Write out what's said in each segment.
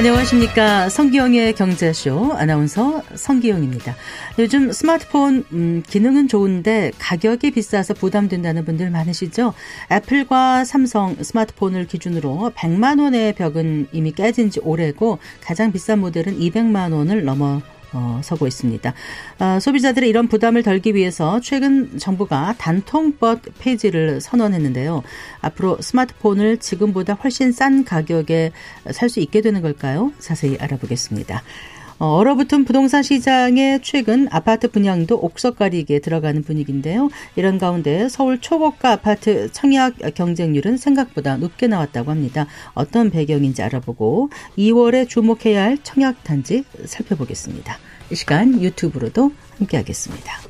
안녕하십니까. 성기영의 경제쇼 아나운서 성기영입니다. 요즘 스마트폰 음, 기능은 좋은데 가격이 비싸서 부담된다는 분들 많으시죠? 애플과 삼성 스마트폰을 기준으로 100만 원의 벽은 이미 깨진 지 오래고 가장 비싼 모델은 200만 원을 넘어 어, 서고 있습니다. 어, 소비자들의 이런 부담을 덜기 위해서 최근 정부가 단통법 폐지를 선언했는데요. 앞으로 스마트폰을 지금보다 훨씬 싼 가격에 살 수 있게 되는 걸까요? 자세히 알아보겠습니다. 어, 얼어붙은 부동산 시장에 최근 아파트 분양도 옥석가리기에 들어가는 분위기인데요. 이런 가운데 서울 초고가 아파트 청약 경쟁률은 생각보다 높게 나왔다고 합니다. 어떤 배경인지 알아보고 2월에 주목해야 할 청약 단지 살펴보겠습니다. 이 시간 유튜브로도 함께하겠습니다.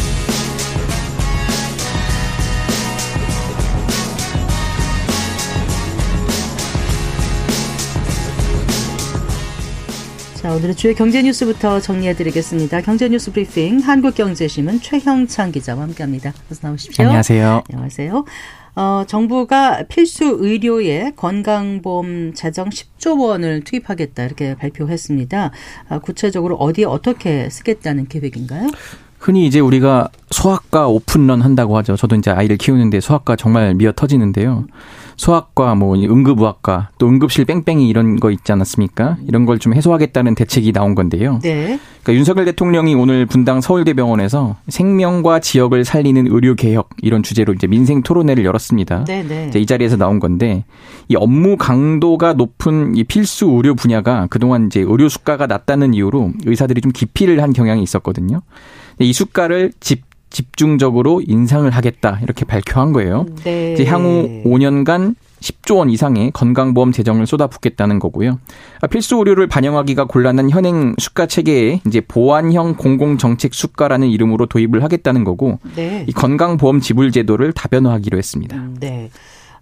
자, 오늘은 주요 경제 뉴스부터 정리해 드리겠습니다. 경제 뉴스 브리핑 한국경제신문 최형창 기자와 함께 합니다. 어서 나오십시오. 안녕하세요. 안녕하세요. 어, 정부가 필수 의료에 건강보험 재정 10조 원을 투입하겠다 이렇게 발표했습니다. 아, 구체적으로 어디에 어떻게 쓰겠다는 계획인가요? 흔히 이제 우리가 소아과 오픈런 한다고 하죠. 저도 이제 아이를 키우는데 소아과 정말 미어 터지는데요. 소아과, 뭐 응급의학과, 또 응급실 뺑뺑이 이런 거 있지 않았습니까? 이런 걸 좀 해소하겠다는 대책이 나온 건데요. 네. 그러니까 윤석열 대통령이 오늘 분당 서울대병원에서 생명과 지역을 살리는 의료 개혁 이런 주제로 이제 민생 토론회를 열었습니다. 네, 네. 이 자리에서 나온 건데 이 업무 강도가 높은 이 필수 의료 분야가 그동안 이제 의료 수가가 낮다는 이유로 의사들이 좀 기피를 한 경향이 있었거든요. 이 수가를 집 집중적으로 인상을 하겠다 이렇게 발표한 거예요. 네. 이제 향후 5년간 10조 원 이상의 건강보험 재정을 쏟아붓겠다는 거고요. 아, 필수 의료를 반영하기가 곤란한 현행 수가 체계에 이제 보완형 공공정책 수가라는 이름으로 도입을 하겠다는 거고, 네. 이 건강보험 지불 제도를 다변화하기로 했습니다. 음, 네.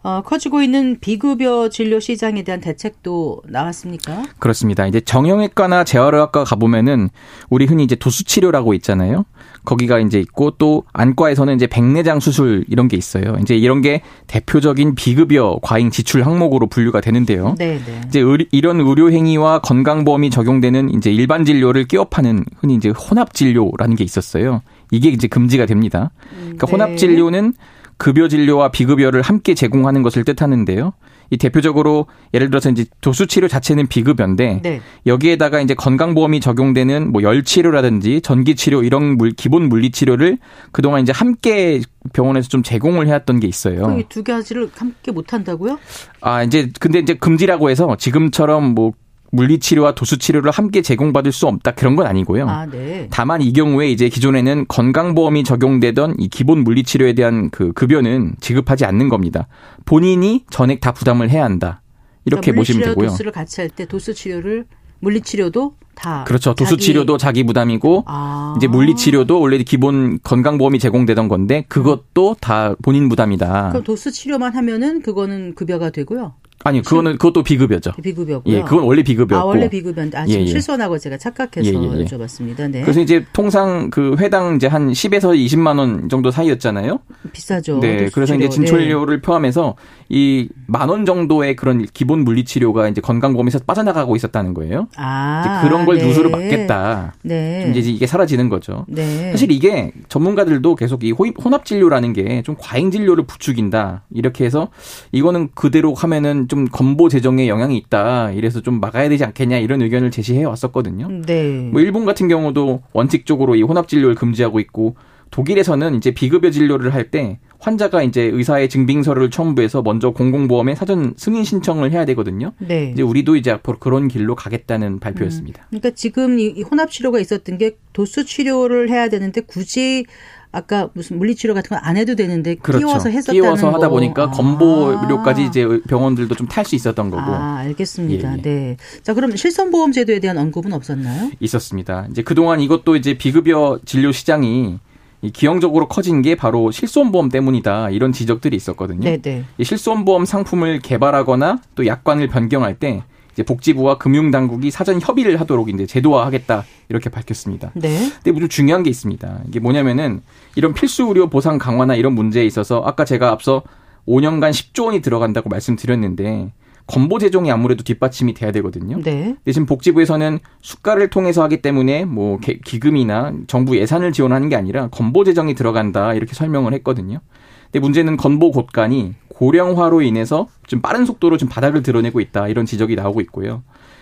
어, 커지고 있는 비급여 진료 시장에 대한 대책도 나왔습니까? 그렇습니다. 이제 정형외과나 재활의학과 가보면은 우리 흔히 이제 도수치료라고 있잖아요. 거기가 이제 있고 또 안과에서는 이제 백내장 수술 이런 게 있어요. 이제 이런 게 대표적인 비급여 과잉 지출 항목으로 분류가 되는데요. 네, 네. 이제 의리, 이런 의료 행위와 건강보험이 적용되는 이제 일반 진료를 끼업하는 흔히 이제 혼합 진료라는 게 있었어요. 이게 이제 금지가 됩니다. 그러니까 네. 혼합 진료는 급여 진료와 비급여를 함께 제공하는 것을 뜻하는데요. 이 대표적으로 예를 들어서 이제 도수 치료 자체는 비급여인데 네. 여기에다가 이제 건강보험이 적용되는 뭐 열 치료라든지 전기 치료 이런 물, 기본 물리 치료를 그동안 이제 함께 병원에서 좀 제공을 해왔던 게 있어요. 두 가지를 함께 못 한다고요? 아, 이제 근데 이제 금지라고 해서 지금처럼 뭐 물리치료와 도수치료를 함께 제공받을 수 없다 그런 건 아니고요. 아, 네. 다만 이 경우에 이제 기존에는 건강보험이 적용되던 이 기본 물리치료에 대한 그 급여는 지급하지 않는 겁니다. 본인이 전액 다 부담을 해야 한다. 이렇게 그러니까 보시면 되고요. 도수를 같이 할 때 도수 치료를 물리 치료도 다 그렇죠. 도수 치료도 자기, 자기 부담이고 아. 이제 물리 치료도 원래 기본 건강보험이 제공되던 건데 그것도 다 본인 부담이다. 그럼 도수 치료만 하면은 그거는 급여가 되고요. 아니 그거는 그것도 비급여죠. 비급여고요. 예, 그건 원래 비급여고. 아 원래 비급여인데 아 지금 예, 예. 실손하고 제가 착각해서 예, 예, 예. 여쭤봤습니다. 네. 그래서 이제 통상 그 회당 이제 한 10에서 20만 원 정도 사이였잖아요. 비싸죠. 네, 그래서 이제 네. 포함해서 이 만 원 정도의 그런 기본 물리 치료가 이제 건강보험에서 빠져나가고 있었다는 거예요. 아, 그런 걸 네. 누수를 막겠다. 네. 이제 이게 사라지는 거죠. 네. 사실 이게 전문가들도 계속 이 혼합 진료라는 게 좀 과잉 진료를 부추긴다 이렇게 해서 이거는 그대로 하면은 좀 건보 재정에 영향이 있다. 이래서 좀 막아야 되지 않겠냐 이런 의견을 제시해 왔었거든요. 네. 뭐 일본 같은 경우도 원칙적으로 이 혼합 진료를 금지하고 있고 독일에서는 이제 비급여 진료를 할 때 환자가 이제 의사의 증빙서를 첨부해서 먼저 공공보험에 사전 승인 신청을 해야 되거든요. 네. 이제 우리도 이제 앞으로 그런 길로 가겠다는 발표였습니다. 음. 그러니까 지금 이 혼합 치료가 있었던 게 도수 치료를 해야 되는데 굳이 아까 무슨 물리치료 같은 건 안 해도 되는데 그렇죠. 끼워서 했었다는 끼워서 하다 보니까 아. 건보료까지 이제 병원들도 좀 탈 수 있었던 거고. 아, 알겠습니다. 예, 예. 네. 자, 그럼 실손보험 제도에 대한 언급은 없었나요? 있었습니다. 이제 그동안 이것도 이제 비급여 진료 시장이 이 기형적으로 커진 게 바로 실손보험 때문이다 이런 지적들이 있었거든요. 네네. 이 실손보험 상품을 개발하거나 또 약관을 변경할 때 이제 복지부와 금융당국이 사전 협의를 하도록 이제 제도화하겠다 이렇게 밝혔습니다. 네. 근데 무슨 중요한 게 있습니다. 이게 뭐냐면은 이런 필수 의료 보상 강화나 이런 문제에 있어서 아까 제가 앞서 5년간 10조 원이 들어간다고 말씀드렸는데 건보 재정이 아무래도 뒷받침이 돼야 되거든요. 네. 대신 복지부에서는 수가를 통해서 하기 때문에 뭐 기금이나 정부 예산을 지원하는 게 아니라 건보 재정이 들어간다 이렇게 설명을 했거든요. 근데 문제는 건보 곳간이 고령화로 인해서 좀 빠른 속도로 좀 바닥을 드러내고 있다 이런 지적이 나오고 있고요.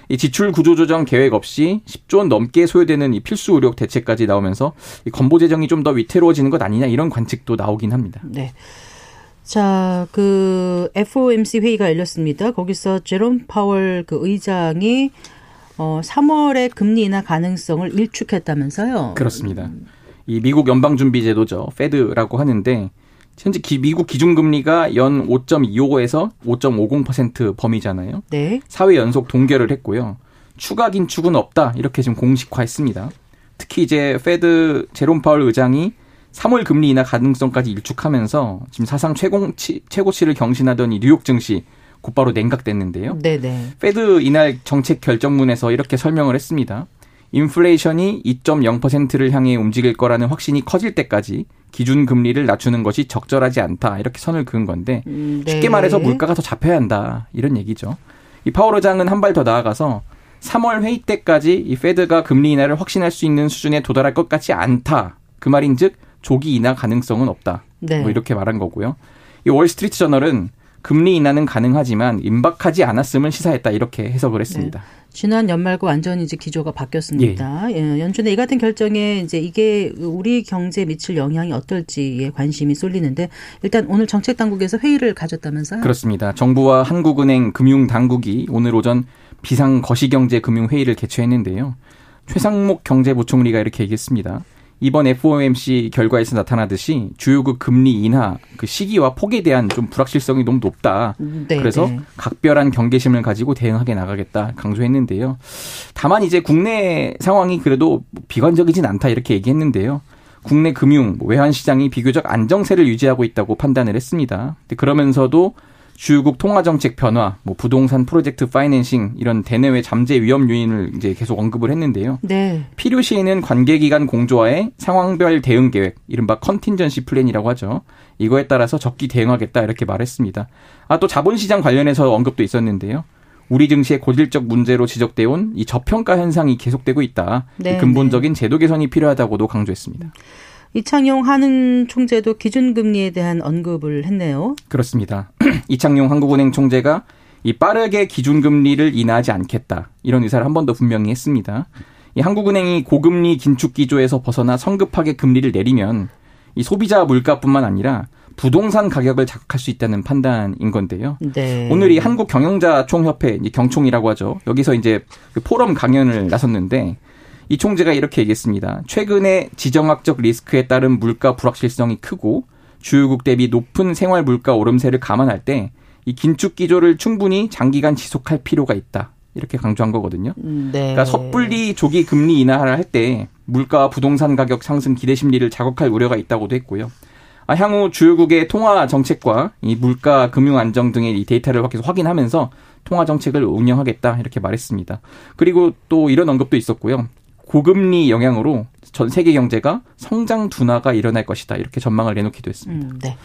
이 지출 구조 조정 계획 없이 10조 원 넘게 소요되는 이 필수 의료 대책까지 나오면서 이 건보 재정이 좀 더 위태로워지는 것 아니냐 이런 관측도 나오긴 합니다. 네. 자, 그 FOMC 회의가 열렸습니다. 거기서 제롬 파월 그 의장이 어 3월에 금리 인하 가능성을 일축했다면서요. 그렇습니다. 이 미국 연방준비제도죠. 페드라고 하는데 현재 기, 미국 기준금리가 연 5.25에서 5.50% 범위잖아요. 네. 4회 연속 동결을 했고요. 추가 긴축은 없다. 이렇게 지금 공식화했습니다. 특히 이제 Fed 제롬 파월 의장이 3월 금리 인하 가능성까지 일축하면서 지금 사상 최고치, 최고치를 경신하던 이 뉴욕 증시 곧바로 냉각됐는데요. 네네. Fed 이날 정책 결정문에서 이렇게 설명을 했습니다. 인플레이션이 2.0%를 향해 움직일 거라는 확신이 커질 때까지 기준 금리를 낮추는 것이 적절하지 않다. 이렇게 선을 그은 건데 음, 네. 쉽게 말해서 물가가 더 잡혀야 한다. 이런 얘기죠. 이 파월 의장은 한 발 더 나아가서 3월 회의 때까지 이 페드가 금리 인하를 확신할 수 있는 수준에 도달할 것 같지 않다. 그 말인즉 조기 인하 가능성은 없다. 네. 뭐 이렇게 말한 거고요. 이 월스트리트 저널은 금리 인하는 가능하지만 임박하지 않았음을 시사했다 이렇게 해석을 했습니다. 네. 지난 연말과 완전히 이제 기조가 바뀌었습니다. 예. 예, 연준의 이 같은 결정에 이제 이게 우리 경제에 미칠 영향이 어떨지에 관심이 쏠리는데 일단 오늘 정책 당국에서 회의를 가졌다면서요? 그렇습니다. 정부와 한국은행 금융 당국이 오늘 오전 비상 거시경제 금융 회의를 개최했는데요. 최상목 경제부총리가 이렇게 얘기했습니다. 이번 FOMC 결과에서 나타나듯이 주요국 금리 인하 그 시기와 폭에 대한 좀 불확실성이 너무 높다. 네, 그래서 네. 각별한 경계심을 가지고 대응하게 나가겠다 강조했는데요. 다만 이제 국내 상황이 그래도 비관적이진 않다 이렇게 얘기했는데요. 국내 금융 외환 시장이 비교적 안정세를 유지하고 있다고 판단을 했습니다. 그러면서도 주요국 통화 정책 변화, 뭐 부동산 프로젝트 파이낸싱 이런 대내외 잠재 위험 요인을 이제 계속 언급을 했는데요. 네. 필요시에는 관계기관 공조와의 상황별 대응 계획, 이른바 contingency plan이라고 하죠. 이거에 따라서 적기 대응하겠다 이렇게 말했습니다. 아 또 자본시장 관련해서 언급도 있었는데요. 우리 증시의 고질적 문제로 지적돼 온이 저평가 현상이 계속되고 있다. 네, 근본적인 네. 제도 개선이 필요하다고도 강조했습니다. 이창용 한은 총재도 기준금리에 대한 언급을 했네요. 그렇습니다. 이창용 한국은행 총재가 이 빠르게 기준금리를 인하하지 않겠다 이런 의사를 한 번 더 분명히 했습니다. 이 한국은행이 고금리 긴축 기조에서 벗어나 성급하게 금리를 내리면 이 소비자 물가뿐만 아니라 부동산 가격을 자극할 수 있다는 판단인 건데요. 네. 오늘 이 한국 경영자 총협회 경총이라고 하죠. 여기서 이제 그 포럼 강연을 나섰는데 이 총재가 이렇게 얘기했습니다. 최근에 지정학적 리스크에 따른 물가 불확실성이 크고 주요국 대비 높은 생활 물가 오름세를 감안할 때 이 긴축 기조를 충분히 장기간 지속할 필요가 있다. 이렇게 강조한 거거든요. 네. 그러니까 섣불리 조기 금리 인하를 할 때 물가와 부동산 가격 상승 기대 심리를 자극할 우려가 있다고도 했고요. 아, 향후 주요국의 통화 정책과 이 물가 금융 안정 등의 이 데이터를 계속 확인하면서 통화 정책을 운영하겠다 이렇게 말했습니다. 그리고 또 이런 언급도 있었고요. 고금리 영향으로 전 세계 경제가 성장 둔화가 일어날 것이다. 이렇게 전망을 내놓기도 했습니다. 음, 네.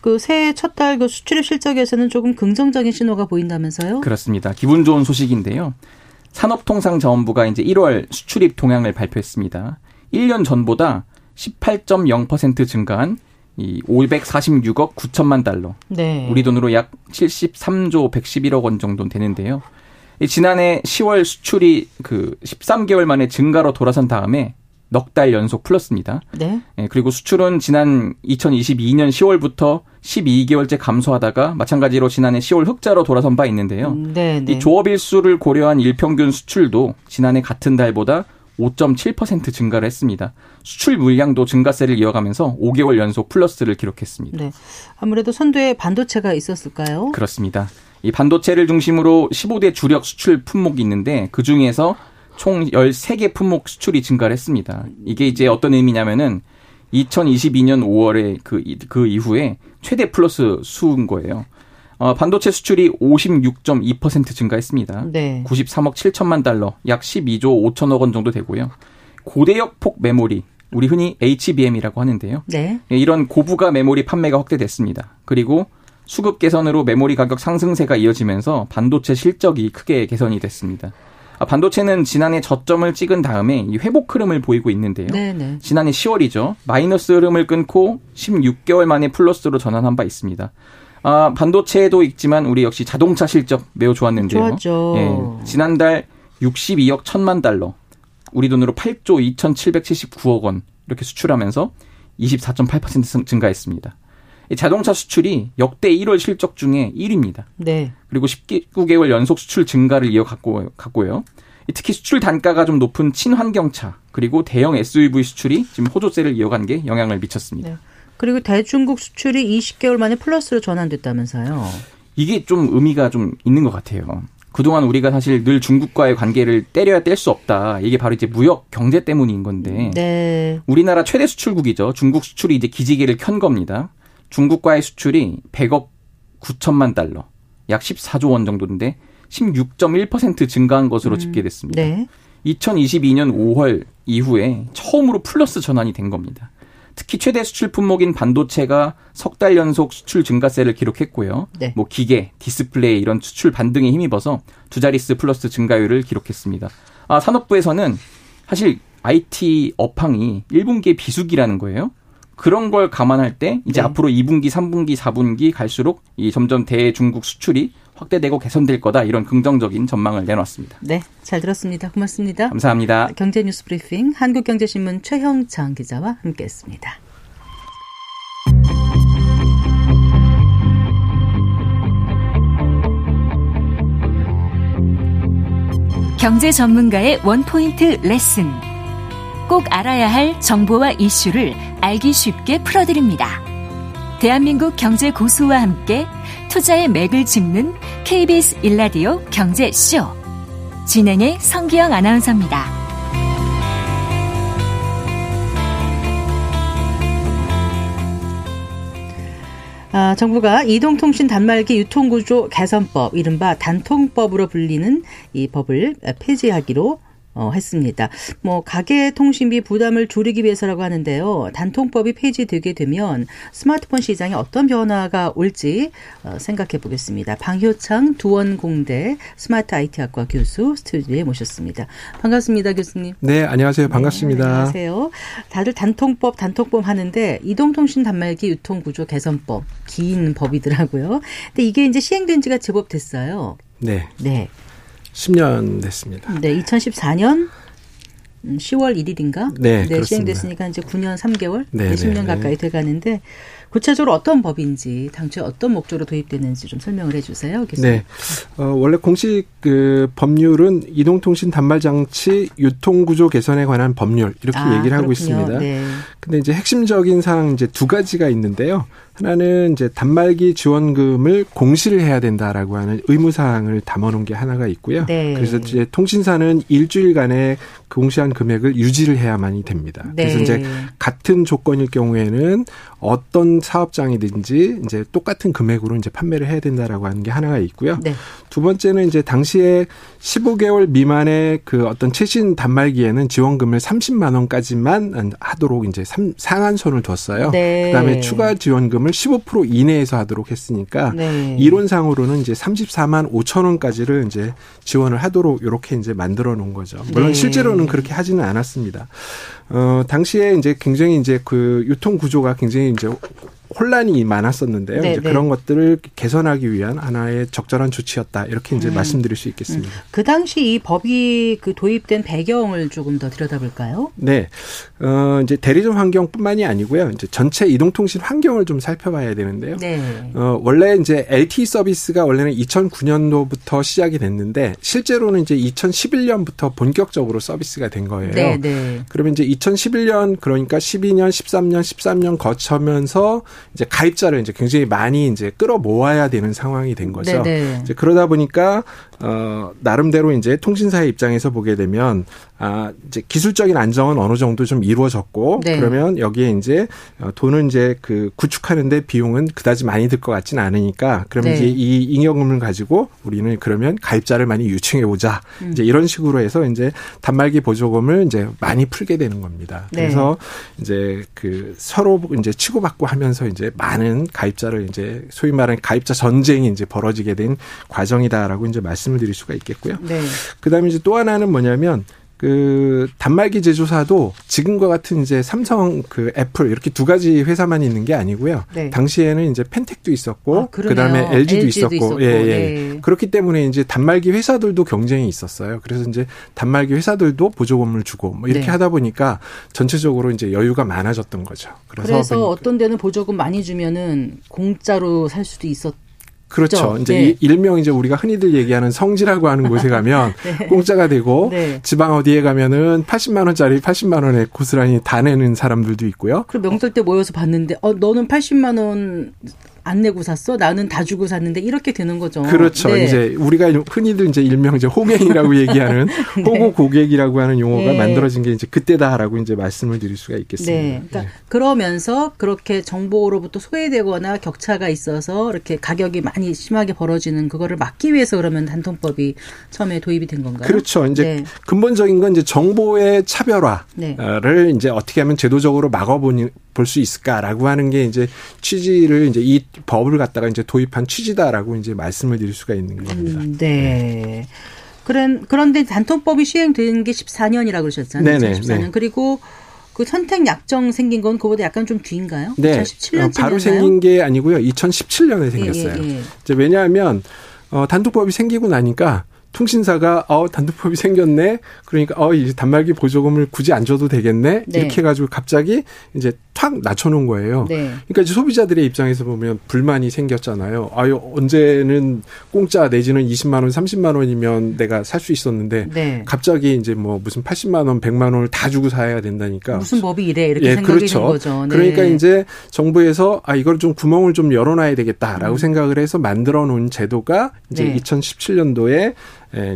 그 새해 첫 달 그 수출입 실적에서는 조금 긍정적인 신호가 보인다면서요? 그렇습니다. 기분 좋은 소식인데요. 산업통상자원부가 이제 1월 수출입 동향을 발표했습니다. 1년 전보다 18.0% 증가한 이 546억 9천만 달러. 네. 우리 돈으로 약 73조 111억 원 정도 되는데요. 지난해 10월 수출이 그 13개월 만에 증가로 돌아선 다음에 넉 달 연속 플러스입니다. 네. 예, 그리고 수출은 지난 2022년 10월부터 12개월째 감소하다가 마찬가지로 지난해 10월 흑자로 돌아선 바 있는데요. 음, 네, 네. 이 조업 일수를 고려한 일평균 수출도 지난해 같은 달보다 5.7% 증가를 했습니다. 수출 물량도 증가세를 이어가면서 5개월 연속 플러스를 기록했습니다. 네. 아무래도 선두에 반도체가 있었을까요? 그렇습니다. 이 반도체를 중심으로 15대 주력 수출 품목이 있는데 그 중에서 총 13개 품목 수출이 증가를 했습니다. 이게 이제 어떤 의미냐면은 2022년 5월에 그, 그 이후에 최대 플러스 수인 거예요. 어, 반도체 수출이 56.2% 증가했습니다. 네. 93억 7천만 달러, 약 12조 5천억 원 정도 되고요. 고대역 폭 메모리, 우리 흔히 HBM이라고 하는데요. 네. 예, 이런 고부가 메모리 판매가 확대됐습니다. 그리고 수급 개선으로 메모리 가격 상승세가 이어지면서 반도체 실적이 크게 개선이 됐습니다. 아, 반도체는 지난해 저점을 찍은 다음에 회복 흐름을 보이고 있는데요. 네네. 네. 지난해 10월이죠. 마이너스 흐름을 끊고 16개월 만에 플러스로 전환한 바 있습니다. 아, 반도체도 있지만 우리 역시 자동차 실적 매우 좋았는데요. 좋았죠. 예, 지난달 62억 1천만 달러, 우리 돈으로 8조 2,779억 원 이렇게 수출하면서 24.8% 증가했습니다. 자동차 수출이 역대 1월 실적 중에 1위입니다. 네. 그리고 19개월 연속 수출 증가를 이어갔고요. 특히 수출 단가가 좀 높은 친환경차 그리고 대형 SUV 수출이 지금 호조세를 이어간 게 영향을 미쳤습니다. 네. 그리고 대중국 수출이 20개월 만에 플러스로 전환됐다면서요. 이게 좀 의미가 좀 있는 것 같아요. 그동안 우리가 사실 늘 중국과의 관계를 때려야 뗄 수 없다. 이게 바로 이제 무역 경제 때문인 건데. 네. 우리나라 최대 수출국이죠. 중국 수출이 이제 기지개를 켠 겁니다. 중국과의 수출이 100억 9천만 달러, 약 14조 원 정도인데 16.1% 증가한 것으로 음, 집계됐습니다. 네. 2022년 5월 이후에 처음으로 플러스 전환이 된 겁니다. 특히 최대 수출 품목인 반도체가 석 달 연속 수출 증가세를 기록했고요. 네. 뭐 기계, 디스플레이 이런 수출 반등에 힘입어서 두 자릿수 플러스 증가율을 기록했습니다. 아, 산업부에서는 사실 IT 업황이 1분기의 비수기라는 거예요. 그런 걸 감안할 때 이제 네. 앞으로 2분기, 3분기, 4분기 갈수록 이 점점 대중국 수출이 확대되고 개선될 거다 이런 긍정적인 전망을 내놨습니다. 네, 잘 들었습니다. 고맙습니다. 감사합니다. 경제뉴스 브리핑 한국경제신문 최형창 기자와 함께했습니다. 경제 전문가의 원포인트 레슨. 꼭 알아야 할 정보와 이슈를 알기 쉽게 풀어드립니다. 대한민국 경제 고수와 함께 투자의 맥을 짚는 KBS 일라디오 경제쇼. 진행의 성기영 아나운서입니다. 아, 정부가 이동통신 단말기 유통구조 개선법, 이른바 단통법으로 불리는 이 법을 폐지하기로 어, 했습니다. 뭐 가계 통신비 부담을 줄이기 위해서라고 하는데요. 단통법이 폐지되게 되면 스마트폰 시장에 어떤 변화가 올지 어, 생각해 보겠습니다. 방효창 두원공대 스마트 IT학과 교수 스튜디오에 모셨습니다. 반갑습니다, 교수님. 네, 안녕하세요. 반갑습니다. 네, 안녕하세요. 다들 단통법, 단통법 하는데 이동통신 단말기 유통구조 개선법 긴 법이더라고요. 근데 이게 이제 시행된 지가 제법 됐어요. 네. 네. 10년 됐습니다. 네, 2014년 10월 1일인가? 네, 네 시행됐으니까 이제 9년 3개월, 네, 네 10년 가까이 돼가는데 구체적으로 어떤 법인지 당초에 어떤 목적으로 도입되는지 좀 설명을 해주세요, 교수님. 네, 어, 원래 공식 그 법률은 이동통신 단말 장치 유통 구조 개선에 관한 법률 이렇게 아, 얘기를 하고 그렇군요. 있습니다. 네. 근데 이제 핵심적인 사항 이제 두 가지가 있는데요. 하나는 이제 단말기 지원금을 공시를 해야 된다라고 하는 의무 사항을 담아놓은 게 하나가 있고요. 네. 그래서 이제 통신사는 일주일간의 공시한 금액을 유지를 해야만이 됩니다. 네. 그래서 이제 같은 조건일 경우에는 어떤 사업장이든지 이제 똑같은 금액으로 이제 판매를 해야 된다라고 하는 게 하나가 있고요. 네. 두 번째는 이제 당시에 15개월 미만의 그 어떤 최신 단말기에는 지원금을 30만 원까지만 하도록 이제 상한선을 뒀어요. 네. 그다음에 추가 지원금 을 15% 이내에서 하도록 했으니까 네. 이론상으로는 이제 34만 5천 원까지를 이제 지원을 하도록 이렇게 이제 만들어 놓은 거죠. 물론 네. 실제로는 그렇게 하지는 않았습니다. 어, 당시에 이제 굉장히 이제 그 유통 구조가 굉장히 이제 혼란이 많았었는데요. 네, 이제 네. 그런 것들을 개선하기 위한 하나의 적절한 조치였다. 이렇게 이제 음. 말씀드릴 수 있겠습니다. 음. 그 당시 이 법이 그 도입된 배경을 조금 더 들여다볼까요? 네. 어, 이제 대리점 환경뿐만이 아니고요. 이제 전체 이동통신 환경을 좀 살펴봐야 되는데요. 네. 어, 원래 이제 LTE 서비스가 원래는 2009년도부터 시작이 됐는데 실제로는 이제 2011년부터 본격적으로 서비스가 된 거예요. 네, 네. 그러면 이제 2011년 그러니까 12년, 13년, 13년 거쳐면서 이제 가입자를 이제 굉장히 많이 이제 끌어 모아야 되는 상황이 된 거죠. 네네. 이제 그러다 보니까 어 나름대로 이제 통신사의 입장에서 보게 되면 아 이제 기술적인 안정은 어느 정도 좀 이루어졌고 네. 그러면 여기에 이제 어, 돈은 이제 그 구축하는데 비용은 그다지 많이 들 것 같지는 않으니까 그러면 네. 이제 이 잉여금을 가지고 우리는 그러면 가입자를 많이 유치해 보자 음. 이제 이런 식으로 해서 이제 단말기 보조금을 이제 많이 풀게 되는 겁니다. 네. 그래서 이제 그 서로 이제 치고받고 하면서 이제 많은 가입자를 이제 소위 말하는 가입자 전쟁이 이제 벌어지게 된 과정이다라고 이제 말씀을 드릴 수가 있겠고요. 네. 그다음에 이제 또 하나는 뭐냐면 그 단말기 제조사도 지금과 같은 이제 삼성 그 애플 이렇게 두 가지 회사만 있는 게 아니고요. 네. 당시에는 이제 펜텍도 있었고 아, 그다음에 LG도, LG도 있었고, 있었고. 예, 예. 네. 그렇기 때문에 이제 단말기 회사들도 경쟁이 있었어요. 그래서 이제 단말기 회사들도 보조금을 주고 뭐 이렇게 네. 하다 보니까 전체적으로 이제 여유가 많아졌던 거죠. 그래서, 그래서 어떤 데는 보조금 많이 주면은 공짜로 살 수도 있었 그렇죠. 이제 네. 일명 이제 우리가 흔히들 얘기하는 성지라고 하는 곳에 가면 네. 공짜가 되고 네. 지방 어디에 가면은 80만 원짜리 80만 원에 고스란히 다 내는 사람들도 있고요. 그리고 명절 때 모여서 봤는데 어 너는 80만 원 안 내고 샀어? 나는 다 주고 샀는데 이렇게 되는 거죠. 그렇죠. 네. 이제 우리가 흔히들 이제 일명 이제 호갱이라고 얘기하는 네. 호구 고객이라고 하는 용어가 네. 만들어진 게 이제 그때다라고 이제 말씀을 드릴 수가 있겠습니다. 네. 그러니까 네. 그러면서 그렇게 정보로부터 소외되거나 격차가 있어서 이렇게 가격이 많이 심하게 벌어지는 그거를 막기 위해서 그러면 단통법이 처음에 도입이 된 건가요? 그렇죠. 이제 네. 근본적인 건 이제 정보의 차별화를 이제 어떻게 하면 제도적으로 막아보니 볼 수 있을까라고 하는 게 이제 취지를 이제 이 법을 갖다가 이제 도입한 취지다라고 이제 말씀을 드릴 수가 있는 겁니다. 음, 네. 그런 그런데 단통법이 시행된 게 14년이라고 그러셨잖아요. 네네. 14년. 네. 그리고 그 선택 약정 생긴 건 그보다 약간 좀 뒤인가요? 네. 2017년 어, 바로 생긴 게 아니고요. 2017년에 생겼어요. 예, 예, 예. 이제 왜냐하면 어 단독법이 생기고 나니까 통신사가 어 단독법이 생겼네. 그러니까 어 이제 단말기 보조금을 굳이 안 줘도 되겠네. 네. 이렇게 해 가지고 갑자기 이제 탁 낮춰 놓은 거예요. 네. 그러니까 이제 소비자들의 입장에서 보면 불만이 생겼잖아요. 아유 언제는 공짜 내지는 20만 원, 30만 원이면 내가 살 수 있었는데 네. 갑자기 이제 뭐 무슨 80만 원, 100만 원을 다 주고 사야 된다니까. 무슨 법이 이래 이렇게 예, 생각이 그렇죠. 거죠. 네. 그러니까 이제 정부에서 아 이걸 좀 구멍을 좀 열어 놔야 되겠다라고 음. 생각을 해서 만들어 놓은 제도가 이제 2017년도에 예,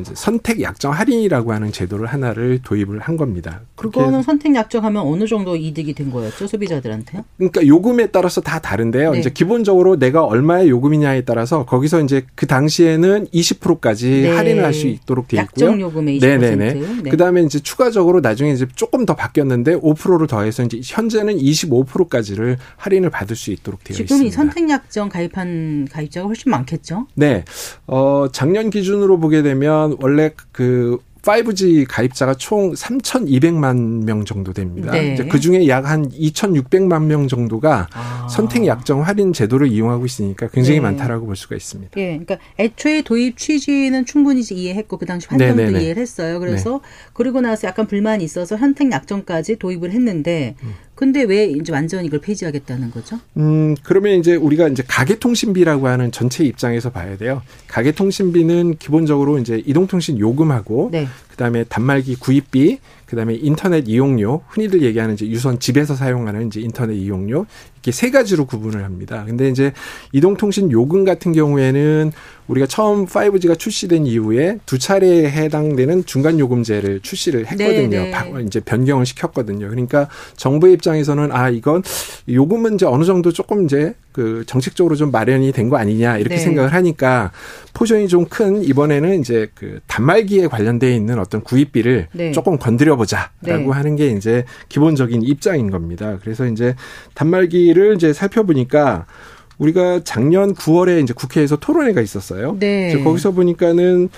이제 선택 약정 할인이라고 하는 제도를 하나를 도입을 한 겁니다. 그거는 선택 약정하면 어느 정도 이득이 된 거였죠 소비자들한테? 그러니까 요금에 따라서 다 다른데요. 네. 이제 기본적으로 내가 얼마의 요금이냐에 따라서 거기서 이제 그 당시에는 20%까지 네. 할인을 할 수 있도록 돼 있고요. 약정 요금의 20%. 네네네. 네. 그다음에 이제 추가적으로 나중에 이제 조금 더 바뀌었는데 5%를 더해서 이제 현재는 25%까지를 할인을 받을 수 있도록 되어 지금 있습니다. 지금 이 선택 약정 가입한 가입자가 훨씬 많겠죠? 네. 어 작년 기준으로 보게 되면 보면 원래 그 5G 가입자가 총 3,200만 명 정도 됩니다. 네. 이제 그 중에 약 한 2,600만 명 정도가 아. 선택 약정 할인 제도를 이용하고 있으니까 굉장히 네. 많다라고 볼 수가 있습니다. 예. 네. 그러니까 애초에 도입 취지는 충분히 이해했고 그 당시 환경도 네네네. 네, 네. 이해를 했어요. 그래서 네. 그리고 나서 약간 불만이 있어서 선택 약정까지 도입을 했는데 음. 근데 왜 이제 완전히 이걸 폐지하겠다는 거죠? 음, 그러면 이제 우리가 이제 가계통신비라고 하는 전체 입장에서 봐야 돼요. 가계통신비는 기본적으로 이제 이동통신 요금하고 네. 그다음에 단말기 구입비, 그다음에 인터넷 이용료, 흔히들 얘기하는 이제 유선 집에서 사용하는 이제 인터넷 이용료 이렇게 세 가지로 구분을 합니다. 근데 이제 이동통신 요금 같은 경우에는 우리가 처음 5G가 출시된 이후에 두 차례에 해당되는 중간 요금제를 출시를 했거든요. 네, 네. 이제 변경을 시켰거든요. 그러니까 정부의 입장에서는 아 이건 요금은 이제 어느 정도 조금 이제 그 정책적으로 좀 마련이 된 거 아니냐 이렇게 네. 생각을 하니까 포션이 좀 큰 이번에는 이제 그 단말기에 관련돼 있는 어떤 구입비를 네. 조금 건드려 보자라고 네. 하는 게 이제 기본적인 입장인 겁니다. 그래서 이제 단말기를 이제 살펴보니까 우리가 작년 9월에 이제 국회에서 토론회가 있었어요. 네. 거기서 보니까는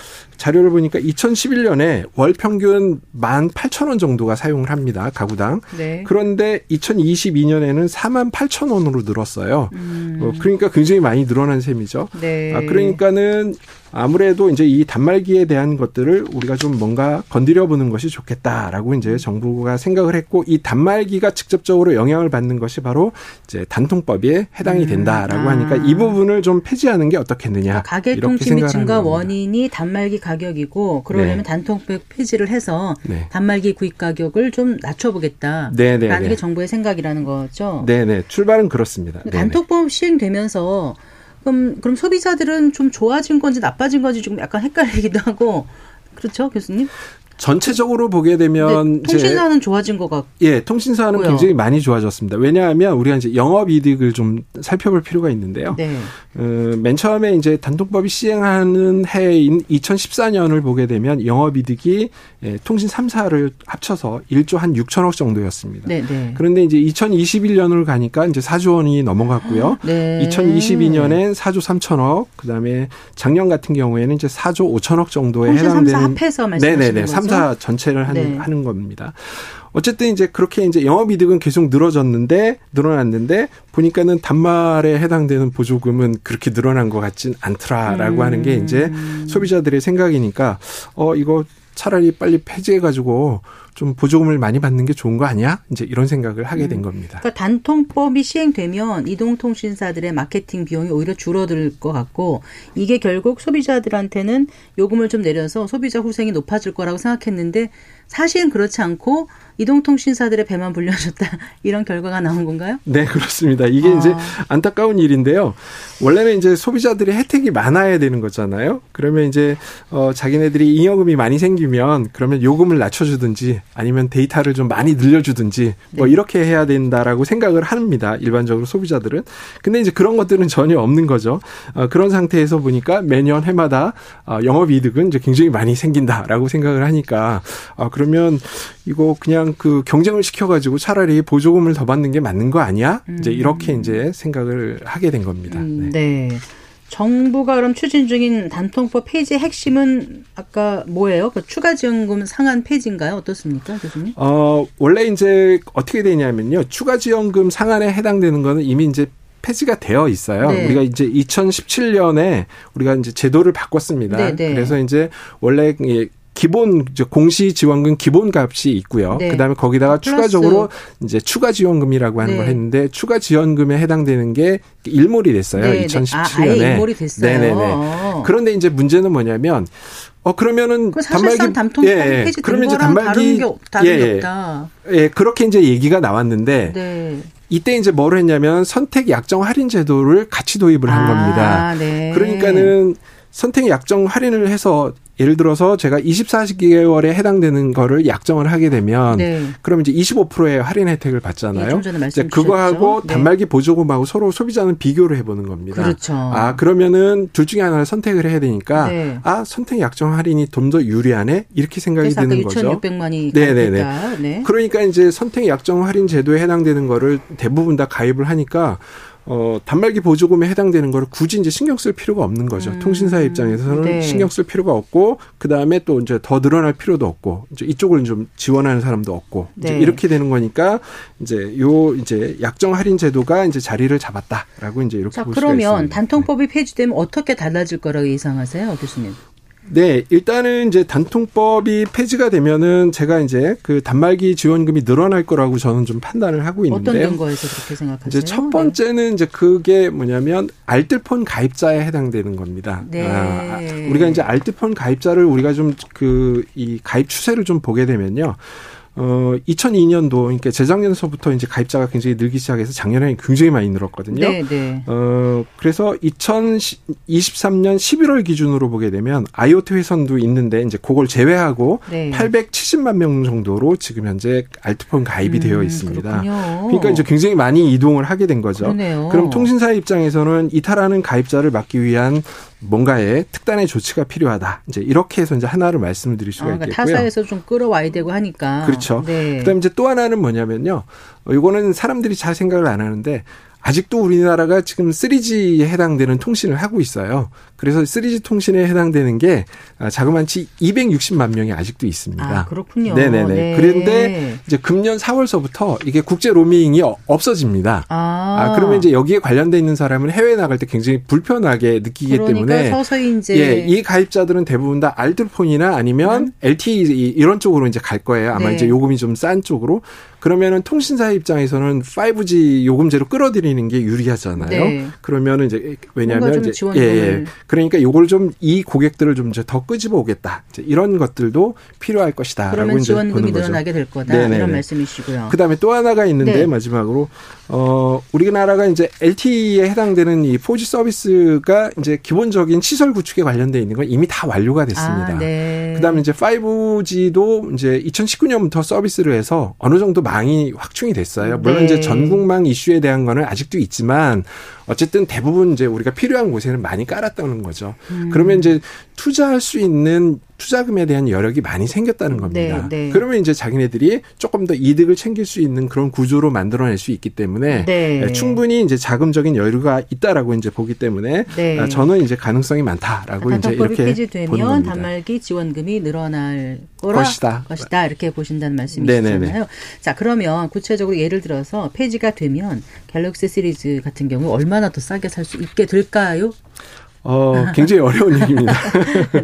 자료를 보니까 2011년에 월 평균 18,000원 정도가 사용을 합니다. 가구당. 네. 그런데 2022년에는 48,000원으로 늘었어요. 음. 어, 그러니까 굉장히 많이 늘어난 셈이죠. 네. 아, 그러니까는 아무래도 이제 이 단말기에 대한 것들을 우리가 좀 뭔가 건드려 보는 것이 좋겠다라고 이제 정부가 생각을 했고 이 단말기가 직접적으로 영향을 받는 것이 바로 이제 단통법에 해당이 음. 된다라고 음. 아. 하니까 이 부분을 좀 폐지하는 게 어떻겠느냐. 그러니까 가계통침이 증가 원인이 단말기 가 격이고 그러려면 네. 단통법 폐지를 해서 네. 단말기 구입 가격을 좀 낮춰보겠다라는 네, 네, 네. 게 정부의 생각이라는 거죠. 네네 출발은 그렇습니다. 단통법 시행되면서 그럼 그럼 소비자들은 좀 좋아진 건지 나빠진 건지 좀 약간 헷갈리기도 하고 그렇죠, 교수님? 전체적으로 보게 되면 통신사는 좋아진 것 같고 예, 통신사는 굉장히 많이 좋아졌습니다. 왜냐하면 우리가 이제 영업 이득을 좀 살펴볼 필요가 있는데요. 네. 어, 맨 처음에 이제 단통법이 시행하는 해인 2014년을 보게 되면 영업 이득이 예, 통신 3사를 합쳐서 1조 한 6천억 정도였습니다. 네, 네. 그런데 이제 2021년을 가니까 이제 4조 원이 넘어갔고요. 네. 2022년엔 4조 3천억, 그다음에 작년 같은 경우에는 이제 4조 5천억 정도에 해당되는 3사 합해서 말씀하시는 네네네. 거죠? 3사 전체를 하는, 네. 하는 겁니다. 어쨌든 이제 그렇게 이제 영업이득은 계속 늘어졌는데 늘어났는데 보니까는 단말에 해당되는 보조금은 그렇게 늘어난 것 같진 않더라라고 음. 하는 게 이제 소비자들의 생각이니까 어 이거 차라리 빨리 폐지해가지고 좀 보조금을 많이 받는 게 좋은 거 아니야? 이제 이런 생각을 하게 된 음. 겁니다. 그러니까 단통법이 시행되면 이동통신사들의 마케팅 비용이 오히려 줄어들 것 같고 이게 결국 소비자들한테는 요금을 좀 내려서 소비자 후생이 높아질 거라고 생각했는데 사실은 그렇지 않고 이동통신사들의 배만 불려줬다 이런 결과가 나온 건가요? 네 그렇습니다. 이게 아. 이제 안타까운 일인데요. 원래는 이제 소비자들이 혜택이 많아야 되는 거잖아요. 그러면 이제 어 자기네들이 잉여금이 많이 생기면 그러면 요금을 낮춰주든지 아니면 데이터를 좀 많이 늘려주든지 뭐 네. 이렇게 해야 된다라고 생각을 합니다. 일반적으로 소비자들은. 근데 이제 그런 것들은 전혀 없는 거죠. 어 그런 상태에서 보니까 매년 해마다 어 영업이득은 이제 굉장히 많이 생긴다라고 생각을 하니까 어 그 러면 이거 그냥 그 경쟁을 시켜가지고 차라리 보조금을 더 받는 게 맞는 거 아니야? 음. 이제 이렇게 이제 생각을 하게 된 겁니다. 음, 네. 네. 정부가 그럼 추진 중인 단통법 폐지의 핵심은 아까 뭐예요? 그 추가 지원금 상한 폐지인가요? 어떻습니까, 교수님? 어, 원래 이제 어떻게 되냐면요. 추가 지원금 상한에 해당되는 거는 이미 이제 폐지가 되어 있어요. 네. 우리가 이제 2017년에 우리가 이제 제도를 바꿨습니다. 네, 네. 그래서 이제 원래 기본 공시 지원금 기본 값이 있고요. 네. 그다음에 거기다가 플러스. 추가적으로 이제 추가 지원금이라고 하는 네. 걸 했는데 추가 지원금에 해당되는 게 일몰이 됐어요. 네. 2017년에. 아, 일몰이 됐어요. 네네네. 그런데 이제 문제는 뭐냐면 어 그러면은 단말기 담통 예, 예. 그러면 이제 단말기 다른 게, 다른 예, 없다. 예, 그렇게 이제 얘기가 나왔는데 네. 이때 이제 뭘 했냐면 선택 약정 할인 제도를 같이 도입을 한 아, 겁니다. 네. 그러니까는 선택 약정 할인을 해서 예를 들어서 제가 24개월에 해당되는 거를 약정을 하게 되면 네. 그러면 이제 25%의 할인 혜택을 받잖아요. 예, 이제 그거하고 네. 단말기 보조금하고 서로 소비자는 비교를 해보는 겁니다. 그렇죠. 아 그러면은 둘 중에 하나를 선택을 해야 되니까 네. 아 선택 약정 할인이 좀 더 유리하네 이렇게 생각이 드는 거죠. 6,600만이 네네네. 네. 그러니까 이제 선택 약정 할인 제도에 해당되는 거를 대부분 다 가입을 하니까. 어, 단말기 보조금에 해당되는 거를 굳이 이제 신경 쓸 필요가 없는 거죠. 음. 통신사 입장에서는 네. 신경 쓸 필요가 없고, 그 다음에 또 이제 더 늘어날 필요도 없고, 이제 이쪽을 좀 지원하는 사람도 없고, 네. 이제 이렇게 되는 거니까, 이제 요 이제 약정 할인 제도가 이제 자리를 잡았다라고 이제 이렇게 자, 볼 수가 있습니다. 그러면 단통법이 폐지되면 어떻게 달라질 거라고 예상하세요, 교수님? 네, 일단은 이제 단통법이 폐지가 되면은 제가 이제 그 단말기 지원금이 늘어날 거라고 저는 좀 판단을 하고 있는데요. 어떤 근거에서 그렇게 생각하세요? 이제 첫 번째는 네. 이제 그게 뭐냐면 알뜰폰 가입자에 해당되는 겁니다. 네. 아, 우리가 이제 알뜰폰 가입자를 우리가 좀 그 이 가입 추세를 좀 보게 되면요. 어 2002년도 그러니까 재작년서부터 이제 가입자가 굉장히 늘기 시작해서 작년에 굉장히 많이 늘었거든요. 네, 네. 어 그래서 2023년 11월 기준으로 보게 되면 IoT 회선도 있는데 이제 그걸 제외하고 네. 870만 명 정도로 지금 현재 알트폰 가입이 음, 되어 있습니다. 그렇군요. 그러니까 이제 굉장히 많이 이동을 하게 된 거죠. 그러네요. 그럼 통신사 입장에서는 이탈하는 가입자를 막기 위한 뭔가의 특단의 조치가 필요하다. 이제 이렇게 해서 이제 하나를 말씀을 드릴 수가 아, 그러니까 있겠고요. 타사에서 좀 끌어와야 되고 하니까. 그렇죠. 네. 그다음에 이제 또 하나는 뭐냐면요. 어, 이거는 사람들이 잘 생각을 안 하는데 아직도 우리나라가 지금 3G에 해당되는 통신을 하고 있어요. 그래서 3G 통신에 해당되는 게 아, 자그만치 260만 명이 아직도 있습니다. 아, 그렇군요. 네네네. 네. 그런데 이제 금년 4월서부터 이게 국제 로밍이 없어집니다. 아. 아. 그러면 이제 여기에 관련돼 있는 사람은 해외 나갈 때 굉장히 불편하게 느끼기 그러니까 때문에 서서히 이제 예, 이 가입자들은 대부분 다 알뜰폰이나 아니면 음? LTE 이런 쪽으로 이제 갈 거예요. 아마 네. 이제 요금이 좀 싼 쪽으로. 그러면은 통신사 입장에서는 5G 요금제로 끌어들이는 게 유리하잖아요. 네. 그러면은 이제 왜냐하면 이제 예, 예. 그러니까 요걸 좀 이 고객들을 좀 이제 더 끄집어 오겠다. 이제 이런 것들도 필요할 것이다라고 그러면 지원금이 늘어나게 될 거다. 네네네. 이런 말씀이시고요. 그다음에 또 하나가 있는데 네. 마지막으로 어 우리나라가 이제 LTE에 해당되는 이 4G 서비스가 이제 기본적인 시설 구축에 관련돼 있는 건 이미 다 완료가 됐습니다. 아, 네. 그다음에 이제 5G도 이제 2019년부터 서비스를 해서 어느 정도 망이 확충이 됐어요. 물론 네. 이제 전국망 이슈에 대한 거는 아직도 있지만 어쨌든 대부분 이제 우리가 필요한 곳에는 많이 깔았다는 거죠. 음. 그러면 이제 투자할 수 있는 투자금에 대한 여력이 많이 생겼다는 겁니다. 네, 네. 그러면 이제 자기네들이 조금 더 이득을 챙길 수 있는 그런 구조로 만들어낼 수 있기 때문에 네. 예, 충분히 이제 자금적인 여유가 있다라고 이제 보기 때문에 네. 아, 저는 이제 가능성이 많다라고 이제 이렇게 폐지되면 단말기 지원금이 늘어날 거라 것이다. 것이다 이렇게 보신다는 말씀이시잖아요. 자 그러면 구체적으로 예를 들어서 폐지가 되면 갤럭시 시리즈 같은 경우 얼마나 더 싸게 살 수 있게 될까요? 어, 굉장히 어려운 얘기입니다. 네.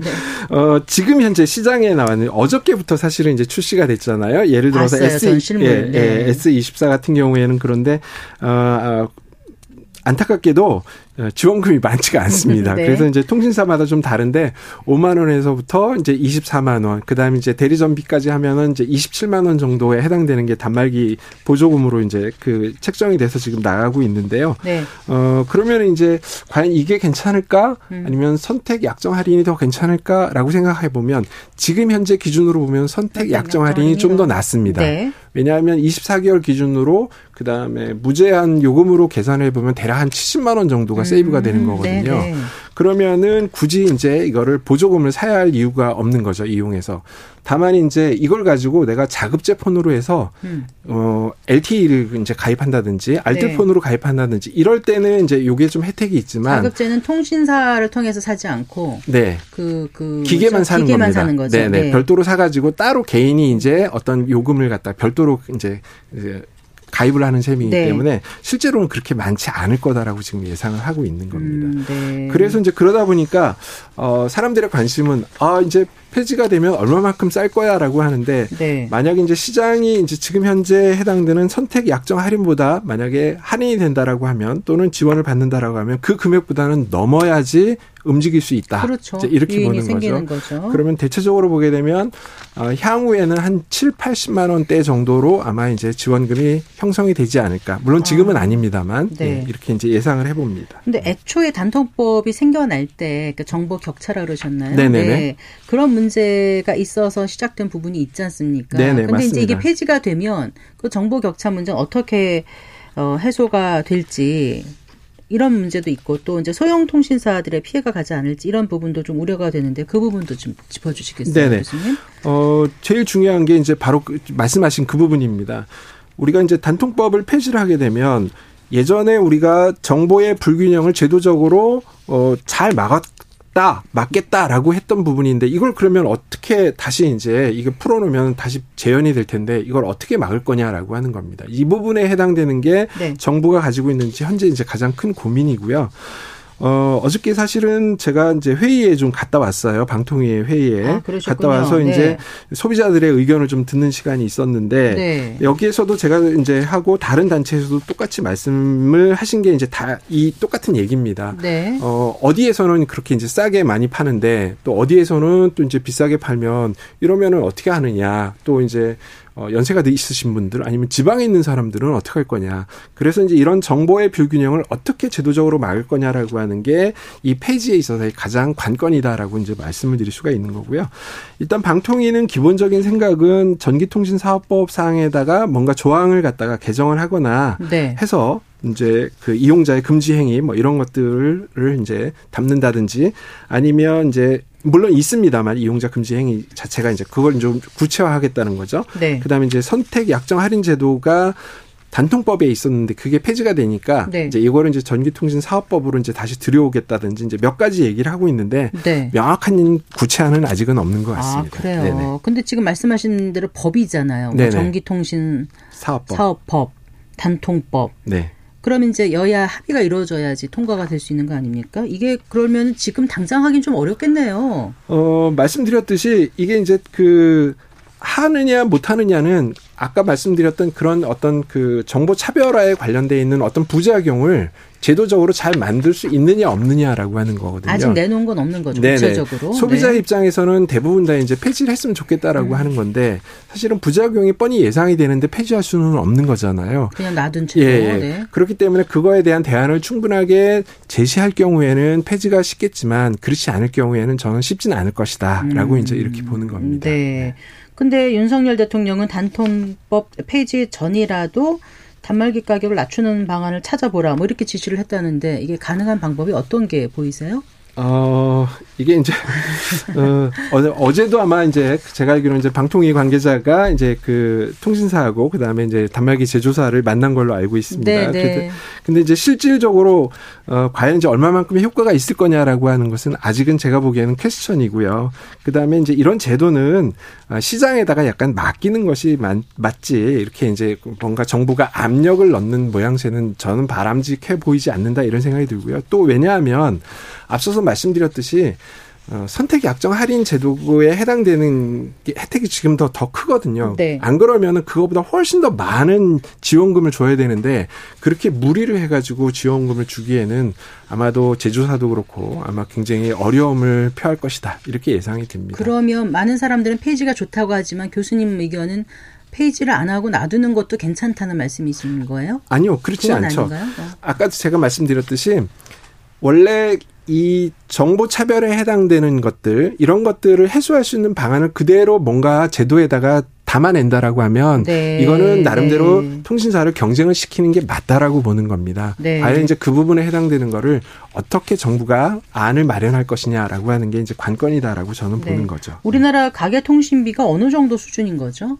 어, 지금 현재 시장에 나왔는 어저께부터 사실은 이제 출시가 됐잖아요. 예를 들어서 S, 예, 예, S24 같은 경우에는 그런데, 어, 어 안타깝게도 어, 지원금이 많지가 않습니다. 네. 그래서 이제 통신사마다 좀 다른데 5만 원에서부터 이제 24만 원, 그다음에 이제 대리점비까지 하면은 이제 27만 원 정도에 해당되는 게 단말기 보조금으로 이제 그 책정이 돼서 지금 나가고 있는데요. 네. 어 그러면 이제 과연 이게 괜찮을까? 음. 아니면 선택 약정 할인이 더 괜찮을까라고 생각해 보면 지금 현재 기준으로 보면 선택 약정 할인이 좀 더 낫습니다. 네. 왜냐하면 24개월 기준으로 그 다음에 무제한 요금으로 계산해 보면 대략 한 70만 원 정도가 세이브가 되는 음, 거거든요. 네네. 그러면은 굳이 이제 이거를 보조금을 사야 할 이유가 없는 거죠. 이용해서. 다만 이제 이걸 가지고 내가 자급제 폰으로 해서 음. 어 LTE를 이제 가입한다든지 알뜰폰으로 네. 가입한다든지 이럴 때는 이제 요게 좀 혜택이 있지만 자급제는 통신사를 통해서 사지 않고 네. 그, 그 기계만 사는 기계만 겁니다. 사는 거죠. 네네. 네. 별도로 사 가지고 따로 개인이 이제 어떤 요금을 갖다 별도로 이제 가입을 하는 셈이기 네. 때문에 실제로는 그렇게 많지 않을 거다라고 지금 예상을 하고 있는 겁니다. 음, 네. 그래서 이제 그러다 보니까 어 사람들의 관심은 아 이제 폐지가 되면 얼마만큼 쌀 거야라고 하는데 네. 만약에 이제 시장이 이제 지금 현재 해당되는 선택 약정 할인보다 만약에 할인이 된다라고 하면 또는 지원을 받는다라고 하면 그 금액보다는 넘어야지 움직일 수 있다. 그렇죠. 이렇게 보는 거죠. 거죠. 그러면 대체적으로 보게 되면 어, 향후에는 한 7, 80만 원대 정도로 아마 이제 지원금이 형성이 되지 않을까. 물론 지금은 아. 닙니다만 네. 예, 이렇게 이제 예상을 해봅니다. 근데 애초에 단통법이 생겨날 때 그 정보 격차라 그러셨나요? 네네네. 네. 그런 문제가 있어서 시작된 부분이 있지 않습니까? 네네. 근데 맞습니다. 이제 이게 폐지가 되면 그 정보 격차 문제는 어떻게 어, 해소가 될지 이런 문제도 있고 또 이제 소형 통신사들의 피해가 가지 않을지 이런 부분도 좀 우려가 되는데 그 부분도 좀 짚어주시겠어요, 네네. 교수님? 어 제일 중요한 게 이제 바로 그 말씀하신 그 부분입니다. 우리가 이제 단통법을 폐지를 하게 되면 예전에 우리가 정보의 불균형을 제도적으로 어잘 막았 맞다, 맞겠다라고 했던 부분인데 이걸 그러면 어떻게 다시 이제 이게 풀어놓으면 다시 재현이 될 텐데 이걸 어떻게 막을 거냐라고 하는 겁니다. 이 부분에 해당되는 게 네. 정부가 가지고 있는지 현재 이제 가장 큰 고민이고요. 어, 어저께 사실은 제가 이제 회의에 좀 갔다 왔어요. 방통위 회의에. 아, 갔다 와서 네. 이제 소비자들의 의견을 좀 듣는 시간이 있었는데 네. 여기에서도 제가 이제 하고 다른 단체에서도 똑같이 말씀을 하신 게 이제 다 이 똑같은 얘기입니다. 네. 어, 어디에서는 그렇게 이제 싸게 많이 파는데 또 어디에서는 또 이제 비싸게 팔면 이러면은 어떻게 하느냐. 또 이제 어, 연세가 있으신 분들 아니면 지방에 있는 사람들은 어떻게 할 거냐. 그래서 이제 이런 정보의 불균형을 어떻게 제도적으로 막을 거냐라고 하는 게 이 페이지에 있어서의 가장 관건이다라고 이제 말씀을 드릴 수가 있는 거고요. 일단 방통위는 기본적인 생각은 전기통신사업법 상에다가 뭔가 조항을 갖다가 개정을 하거나 네. 해서 이제 그 이용자의 금지 행위 뭐 이런 것들을 이제 담는다든지 아니면 이제 물론 있습니다만 이용자 금지 행위 자체가 이제 그걸 좀 구체화하겠다는 거죠. 네. 그다음에 이제 선택 약정 할인 제도가 단통법에 있었는데 그게 폐지가 되니까 네. 이제 이거를 이제 전기통신 사업법으로 이제 다시 들여오겠다든지 이제 몇 가지 얘기를 하고 있는데 네. 명확한 구체안은 아직은 없는 것 같습니다. 아, 그래요. 네네. 근데 지금 말씀하신 대로 법이잖아요. 뭐 전기통신 사업법, 사업법 단통법. 네. 그러면 이제 여야 합의가 이루어져야지 통과가 될 수 있는 거 아닙니까? 이게 그러면 지금 당장 하긴 좀 어렵겠네요. 어, 말씀드렸듯이 이게 이제 그 하느냐 못하느냐는 아까 말씀드렸던 그런 어떤 그 정보 차별화에 관련돼 있는 어떤 부작용을 제도적으로 잘 만들 수 있느냐 없느냐라고 하는 거거든요. 아직 내놓은 건 없는 거죠. 네네. 구체적으로. 소비자 네. 입장에서는 대부분 다 이제 폐지를 했으면 좋겠다라고 음. 하는 건데 사실은 부작용이 뻔히 예상이 되는데 폐지할 수는 없는 거잖아요. 그냥 놔둔 채로. 예, 예. 네. 그렇기 때문에 그거에 대한 대안을 충분하게 제시할 경우에는 폐지가 쉽겠지만 그렇지 않을 경우에는 저는 쉽지는 않을 것이다라고 음. 이제 이렇게 보는 겁니다. 네. 네. 근데 윤석열 대통령은 단통법 폐지 전이라도 단말기 가격을 낮추는 방안을 찾아보라 뭐 이렇게 지시를 했다는데 이게 가능한 방법이 어떤 게 보이세요? 어, 이게 이제, 어, 어제, 어제도 아마 이제 제가 알기로는 이제 방통위 관계자가 이제 그 통신사하고 그 다음에 이제 단말기 제조사를 만난 걸로 알고 있습니다. 네, 네. 근데 이제 실질적으로, 어, 과연 이제 얼마만큼의 효과가 있을 거냐라고 하는 것은 아직은 제가 보기에는 퀘스천이고요. 그 다음에 이제 이런 제도는 아, 시장에다가 약간 맡기는 것이 맞, 맞지. 이렇게 이제 뭔가 정부가 압력을 넣는 모양새는 저는 바람직해 보이지 않는다 이런 생각이 들고요. 또 왜냐하면 앞서서 말씀드렸듯이 어, 선택 약정 할인 제도에 해당되는 혜택이 지금 더, 더 크거든요. 네. 안 그러면은 그거보다 훨씬 더 많은 지원금을 줘야 되는데 그렇게 무리를 해가지고 지원금을 주기에는 아마도 제조사도 그렇고 아마 굉장히 어려움을 표할 것이다. 이렇게 예상이 됩니다. 그러면 많은 사람들은 페이지가 좋다고 하지만 교수님 의견은 페이지를 안 하고 놔두는 것도 괜찮다는 말씀이신 거예요? 아니요, 그렇지 않죠. 아닌가요? 어. 아까 제가 말씀드렸듯이 원래 이 정보 차별에 해당되는 것들 이런 것들을 해소할 수 있는 방안을 그대로 뭔가 제도에다가 담아낸다라고 하면 네. 이거는 나름대로 네. 통신사를 경쟁을 시키는 게 맞다라고 보는 겁니다. 네. 과연 이제 그 부분에 해당되는 거를 어떻게 정부가 안을 마련할 것이냐라고 하는 게 이제 관건이다라고 저는 네. 보는 거죠. 우리나라 가계 통신비가 어느 정도 수준인 거죠?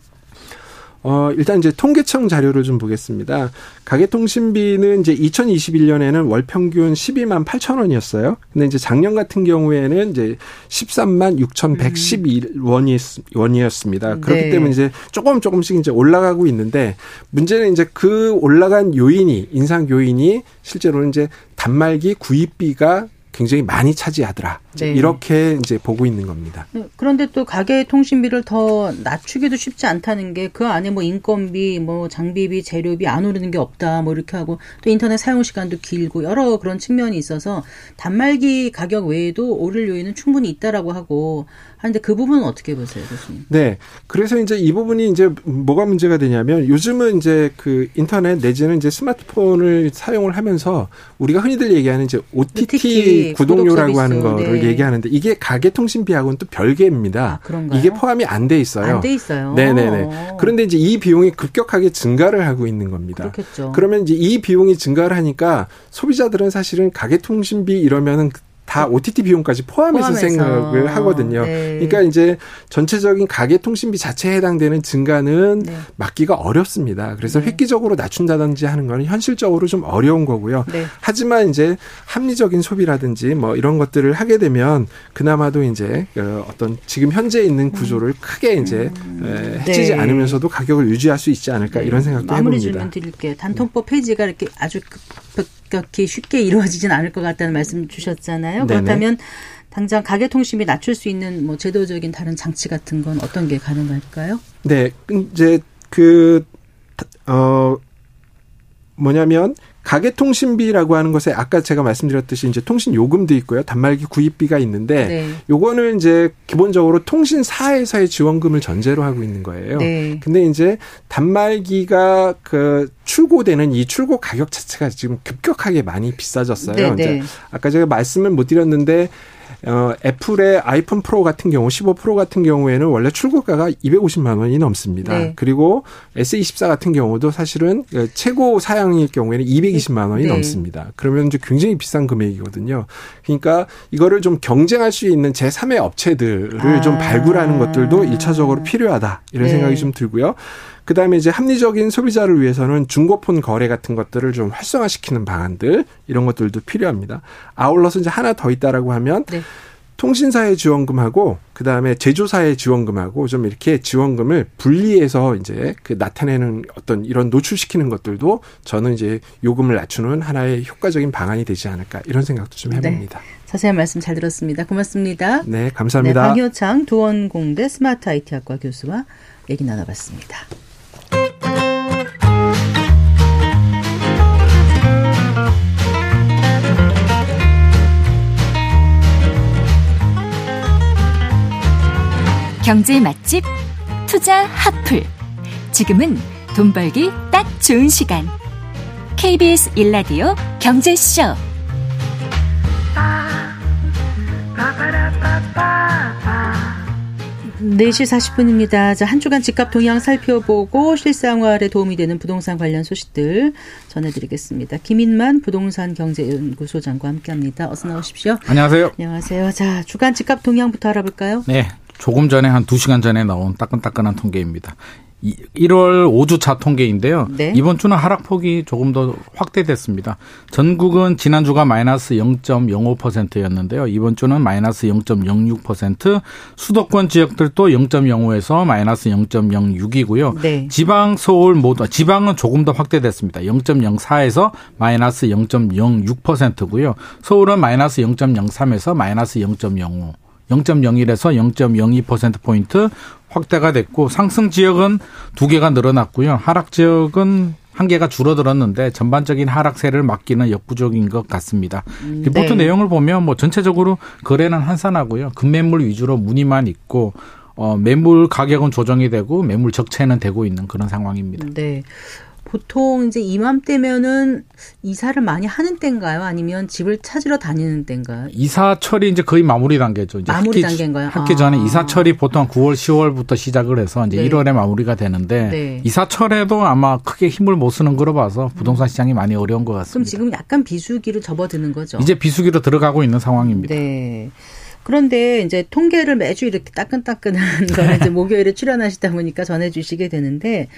어, 일단 이제 통계청 자료를 좀 보겠습니다. 가계통신비는 이제 2021년에는 월 평균 12만 8천 원이었어요. 근데 이제 작년 같은 경우에는 이제 13만 6,111원이 원이었습니다. 그렇기 네. 때문에 이제 조금 조금씩 이제 올라가고 있는데 문제는 이제 그 올라간 요인이 인상 요인이 실제로는 이제 단말기 구입비가 굉장히 많이 차지하더라. 네. 이렇게 이제 보고 있는 겁니다. 네, 그런데 또 가계 통신비를 더 낮추기도 쉽지 않다는 게 그 안에 뭐 인건비, 뭐 장비비, 재료비 안 오르는 게 없다. 뭐 이렇게 하고 또 인터넷 사용 시간도 길고 여러 그런 측면이 있어서 단말기 가격 외에도 오를 요인은 충분히 있다라고 하고 하는데 그 부분은 어떻게 보세요, 교수님? 네. 그래서 이제 이 부분이 이제 뭐가 문제가 되냐면 요즘은 이제 그 인터넷 내지는 이제 스마트폰을 사용을 하면서 우리가 흔히들 얘기하는 이제 OTT 구독료라고 하는 거를 네. 얘기하는데 이게 가계 통신비하고는 또 별개입니다. 아, 이게 포함이 안 돼 있어요. 안 돼 있어요. 네네네. 그런데 이제 이 비용이 급격하게 증가를 하고 있는 겁니다. 그렇겠죠. 그러면 이제 이 비용이 증가를 하니까 소비자들은 사실은 가계 통신비 이러면은 다 OTT 비용까지 포함해서, 포함해서. 생각을 하거든요. 네. 그러니까 이제 전체적인 가계 통신비 자체에 해당되는 증가는 네. 막기가 어렵습니다. 그래서 네. 획기적으로 낮춘다든지 하는 거는 현실적으로 좀 어려운 거고요. 네. 하지만 이제 합리적인 소비라든지 뭐 이런 것들을 하게 되면 그나마도 이제 어, 어떤 지금 현재 있는 구조를 크게 이제 음. 해치지 네. 않으면서도 가격을 유지할 수 있지 않을까 네. 이런 생각도 마무리 해봅니다. 질문 드릴게요. 단통법 폐지가 이렇게 아주 급격히 쉽게 이루어지진 않을 것 같다는 말씀 주셨잖아요. 네네. 그렇다면 당장 가계통신비 낮출 수 있는 뭐 제도적인 다른 장치 같은 건 어떤 게 가능할까요? 네, 이제 그 어 뭐냐면 가계통신비라고 하는 것에 아까 제가 말씀드렸듯이 이제 통신 요금도 있고요. 단말기 구입비가 있는데 네. 요거는 이제 기본적으로 통신사에서의 지원금을 전제로 하고 있는 거예요. 네. 근데 이제 단말기가 그 출고되는 이 출고 가격 자체가 지금 급격하게 많이 비싸졌어요. 네, 이제 네. 아까 제가 말씀을 못 드렸는데 어, 애플의 아이폰 프로 같은 경우 15 프로 같은 경우에는 원래 출고가가 250만 원이 넘습니다. 네. 그리고 S24 같은 경우도 사실은 그 최고 사양일 경우에는 220만 원이 네. 넘습니다. 그러면 이제 굉장히 비싼 금액이거든요. 그러니까 이거를 좀 경쟁할 수 있는 제3의 업체들을 아. 좀 발굴하는 것들도 1차적으로 필요하다. 이런 네. 생각이 좀 들고요. 그다음에 이제 합리적인 소비자를 위해서는 중고폰 거래 같은 것들을 좀 활성화시키는 방안들 이런 것들도 필요합니다. 아울러서 이제 하나 더 있다라고 하면 네. 통신사의 지원금하고 그다음에 제조사의 지원금하고 좀 이렇게 지원금을 분리해서 이제 그 나타내는 어떤 이런 노출시키는 것들도 저는 이제 요금을 낮추는 하나의 효과적인 방안이 되지 않을까 이런 생각도 좀 네. 해봅니다. 네. 자세한 말씀 잘 들었습니다. 고맙습니다. 네, 감사합니다. 네, 방효창 도원공대 스마트 IT학과 교수와 얘기 나눠봤습니다. 경제 맛집 투자 핫플. 지금은 돈 벌기 딱 좋은 시간. KBS 일라디오 경제쇼. 4시 40분입니다. 자, 한 주간 집값 동향 살펴보고 실생활에 도움이 되는 부동산 관련 소식들 전해드리겠습니다. 김인만 부동산 경제연구소장과 함께합니다. 어서 나오십시오. 안녕하세요. 안녕하세요. 자, 주간 집값 동향부터 알아볼까요? 네. 조금 전에 한 2시간 전에 나온 따끈따끈한 통계입니다. 1월 5주차 통계인데요. 네. 이번 주는 하락폭이 조금 더 확대됐습니다. 전국은 지난주가 마이너스 0.05%였는데요. 이번 주는 마이너스 0.06%, 수도권 지역들도 0.05에서 마이너스 0.06이고요. 네. 지방, 서울 모두, 지방은 조금 더 확대됐습니다. 0.04에서 마이너스 0.06%고요. 서울은 마이너스 0.03에서 마이너스 0.05. 0.01에서 0.02%포인트 확대가 됐고 상승 지역은 두 개가 늘어났고요. 하락 지역은 한 개가 줄어들었는데 전반적인 하락세를 막기는 역부족인 것 같습니다. 음, 리포트 네. 내용을 보면 뭐 전체적으로 거래는 한산하고요. 금매물 위주로 문의만 있고 어 매물 가격은 조정이 되고 매물 적체는 되고 있는 그런 상황입니다. 네. 보통 이제 이맘때면은 이사를 많이 하는 때인가요? 아니면 집을 찾으러 다니는 때인가요? 이사철이 이제 거의 마무리 단계죠. 이제 마무리 학기, 단계인가요? 학기 전에 아. 이사철이 보통 9월, 10월부터 시작을 해서 이제 네. 1월에 마무리가 되는데 네. 이사철에도 아마 크게 힘을 못 쓰는 거로 봐서 부동산 시장이 많이 어려운 것 같습니다. 그럼 지금 약간 비수기로 접어드는 거죠? 이제 비수기로 들어가고 있는 상황입니다. 네. 그런데 이제 통계를 매주 이렇게 따끈따끈한 거를 이제 목요일에 출연하시다 보니까 전해주시게 되는데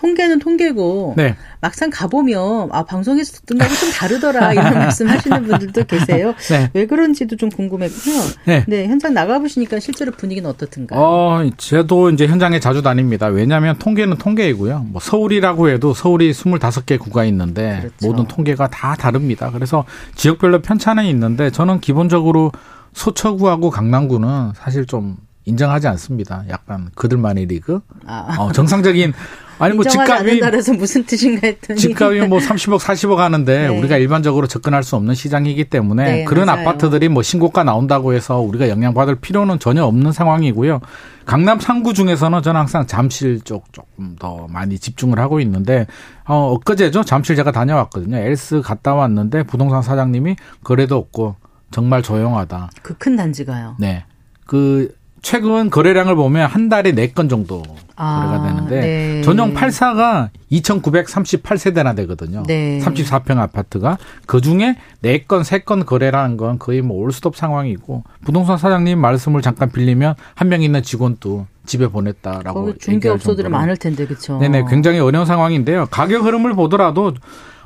통계는 통계고 네. 막상 가보면 아 방송에서 듣던 거하고 좀 다르더라 이런 말씀하시는 분들도 계세요. 네. 왜 그런지도 좀 궁금했고요. 네. 네. 현장 나가보시니까 실제로 분위기는 어떻든가요? 어, 저도 이제 현장에 자주 다닙니다. 왜냐하면 통계는 통계이고요. 뭐 서울이라고 해도 서울이 25개 구가 있는데 그렇죠. 모든 통계가 다 다릅니다. 그래서 지역별로 편차는 있는데 저는 기본적으로 서초구하고 강남구는 사실 좀 인정하지 않습니다. 약간 그들만의 리그. 아. 어, 정상적인 아니 뭐 집값이 않서 무슨 뜻인가 했더니 집값이 뭐 30억 40억 하는데 네. 우리가 일반적으로 접근할 수 없는 시장이기 때문에 네, 그런 맞아요. 아파트들이 뭐 신고가 나온다고 해서 우리가 영향받을 필요는 전혀 없는 상황이고요. 강남 3구 중에서는 저는 항상 잠실 쪽 조금 더 많이 집중을 하고 있는데 어 엊그제죠. 잠실 제가 다녀왔거든요. 엘스 갔다 왔는데 부동산 사장님이 거래도 없고 정말 조용하다. 그 큰 단지가요. 네. 그 최근 거래량을 보면 한 달에 4건 정도 아, 거래가 되는데 네. 전용 84가 2,938세대나 되거든요. 네. 34평 아파트가 그중에 4건, 3건 거래라는 건 거의 뭐 올스톱 상황이고 부동산 사장님 말씀을 잠깐 빌리면 한 명 있는 직원도 집에 보냈다라고 중개업소들은 많을 텐데 그렇죠. 네네 굉장히 어려운 상황인데요. 가격 흐름을 보더라도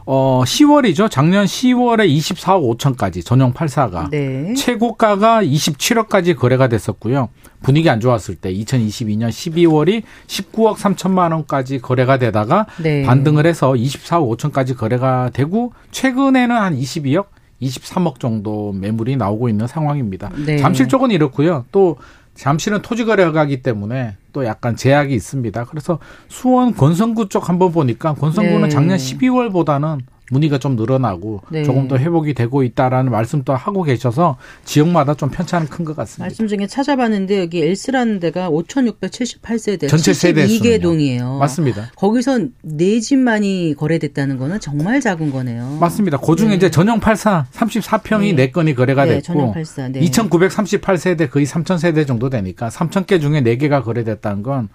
어 10월이죠. 작년 10월에 24억 5천까지 전용 84가 네. 최고가가 27억까지 거래가 됐었고요. 분위기 안 좋았을 때 2022년 12월이 19억 3천만 원까지 거래가 되다가 네. 반등을 해서 24억 5천까지 거래가 되고 최근에는 한 22억 23억 정도 매물이 나오고 있는 상황입니다. 네. 잠실 쪽은 이렇고요. 또 잠실은 토지 거래가 하기 때문에 또 약간 제약이 있습니다. 그래서 수원 권성구 쪽 한번 보니까 권성구는 네. 작년 12월보다는 문의가 좀 늘어나고 네. 조금 더 회복이 되고 있다라는 말씀도 하고 계셔서 지역마다 좀 편차는 큰 것 같습니다. 말씀 중에 찾아봤는데 여기 엘스라는 데가 5,678세대 전체 세대 2개 동이에요. 맞습니다. 거기서 네 집만이 거래됐다는 거는 정말 작은 거네요. 맞습니다. 그 중에 네. 이제 전용 84 34평이 네. 4건이 거래가 네, 됐고 84, 네. 2,938세대 거의 3,000세대 정도 되니까 3,000개 중에 4개가 거래됐다는 건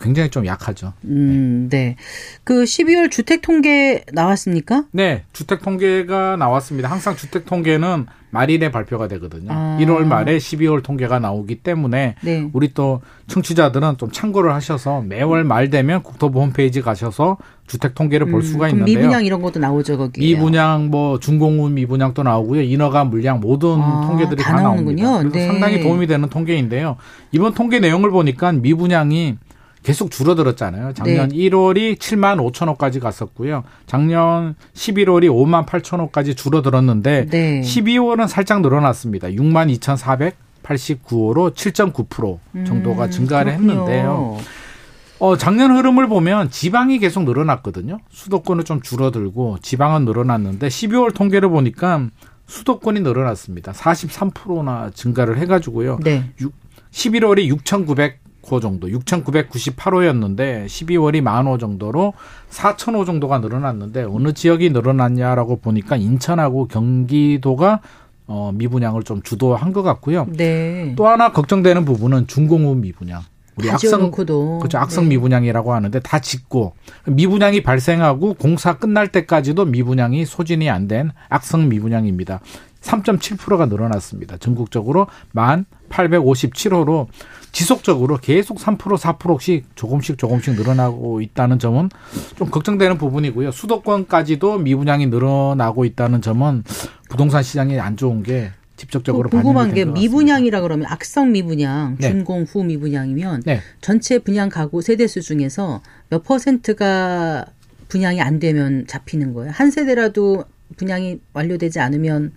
굉장히 좀 약하죠. 음, 네. 그 12월 주택 통계 나왔습니까? 네, 주택 통계가 나왔습니다. 항상 주택 통계는 말일에 발표가 되거든요. 아. 1월 말에 12월 통계가 나오기 때문에 네. 우리 또 청취자들은 좀 참고를 하셔서 매월 말 되면 국토부 홈페이지 가셔서 주택 통계를 볼 음, 수가 있는데요. 미분양 이런 것도 나오죠 거기. 미분양 뭐 중공운 미분양도 나오고요. 인허가 물량 모든 아, 통계들이 다, 다. 그래서 네. 상당히 도움이 되는 통계인데요. 이번 통계 내용을 보니까 미분양이 계속 줄어들었잖아요. 작년 네. 1월이 7만 5천 호까지 갔었고요. 작년 11월이 5만 8천 호까지 줄어들었는데 네. 12월은 살짝 늘어났습니다. 6만 2,489호로 7.9% 정도가 음, 증가를 그렇군요. 했는데요. 어, 작년 흐름을 보면 지방이 계속 늘어났거든요. 수도권은 좀 줄어들고 지방은 늘어났는데 12월 통계를 보니까 수도권이 늘어났습니다. 43%나 증가를 해가지고요. 네. 11월이 6,900 호 정도 6,998호였는데 12월이 만 호 정도로 4,000호 정도가 늘어났는데 어느 지역이 늘어났냐라고 보니까 인천하고 경기도가 어, 미분양을 좀 주도한 것 같고요. 네. 또 하나 걱정되는 부분은 중공업 미분양. 우리 악성 그렇죠 악성 네. 미분양이라고 하는데 다 짓고 미분양이 발생하고 공사 끝날 때까지도 미분양이 소진이 안 된 악성 미분양입니다. 3.7%가 늘어났습니다. 전국적으로 1,857호로 지속적으로 계속 3% 4%씩 조금씩 조금씩 늘어나고 있다는 점은 좀 걱정되는 부분이고요. 수도권까지도 미분양이 늘어나고 있다는 점은 부동산 시장이 안 좋은 게 직접적으로 궁금한 게 미분양이라 그러면 악성 미분양, 네. 준공 후 미분양이면 네. 전체 분양 가구 세대수 중에서 몇 퍼센트가 분양이 안 되면 잡히는 거예요? 한 세대라도 분양이 완료되지 않으면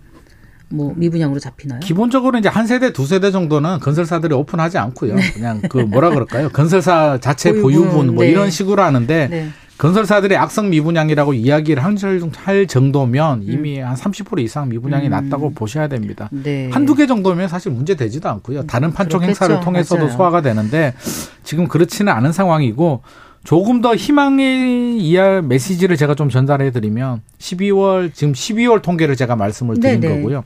뭐 미분양으로 잡히나요? 기본적으로 이제 한 세대 두 세대 정도는 건설사들이 오픈하지 않고요. 네. 그냥 그 뭐라 그럴까요? 건설사 자체 보유분, 보유분 뭐 네. 이런 식으로 하는데 네. 건설사들의 악성 미분양이라고 이야기를 할 정도면 음. 이미 음. 한30% 이상 미분양이 음. 났다고 보셔야 됩니다. 네. 한두 개 정도면 사실 문제 되지도 않고요. 다른 판촉 그렇겠죠. 행사를 통해서도 맞아요. 소화가 되는데 지금 그렇지는 않은 상황이고 조금 더 희망의 이야 메시지를 제가 좀 전달해 드리면 12월 지금 12월 통계를 제가 말씀을 드린 네네. 거고요.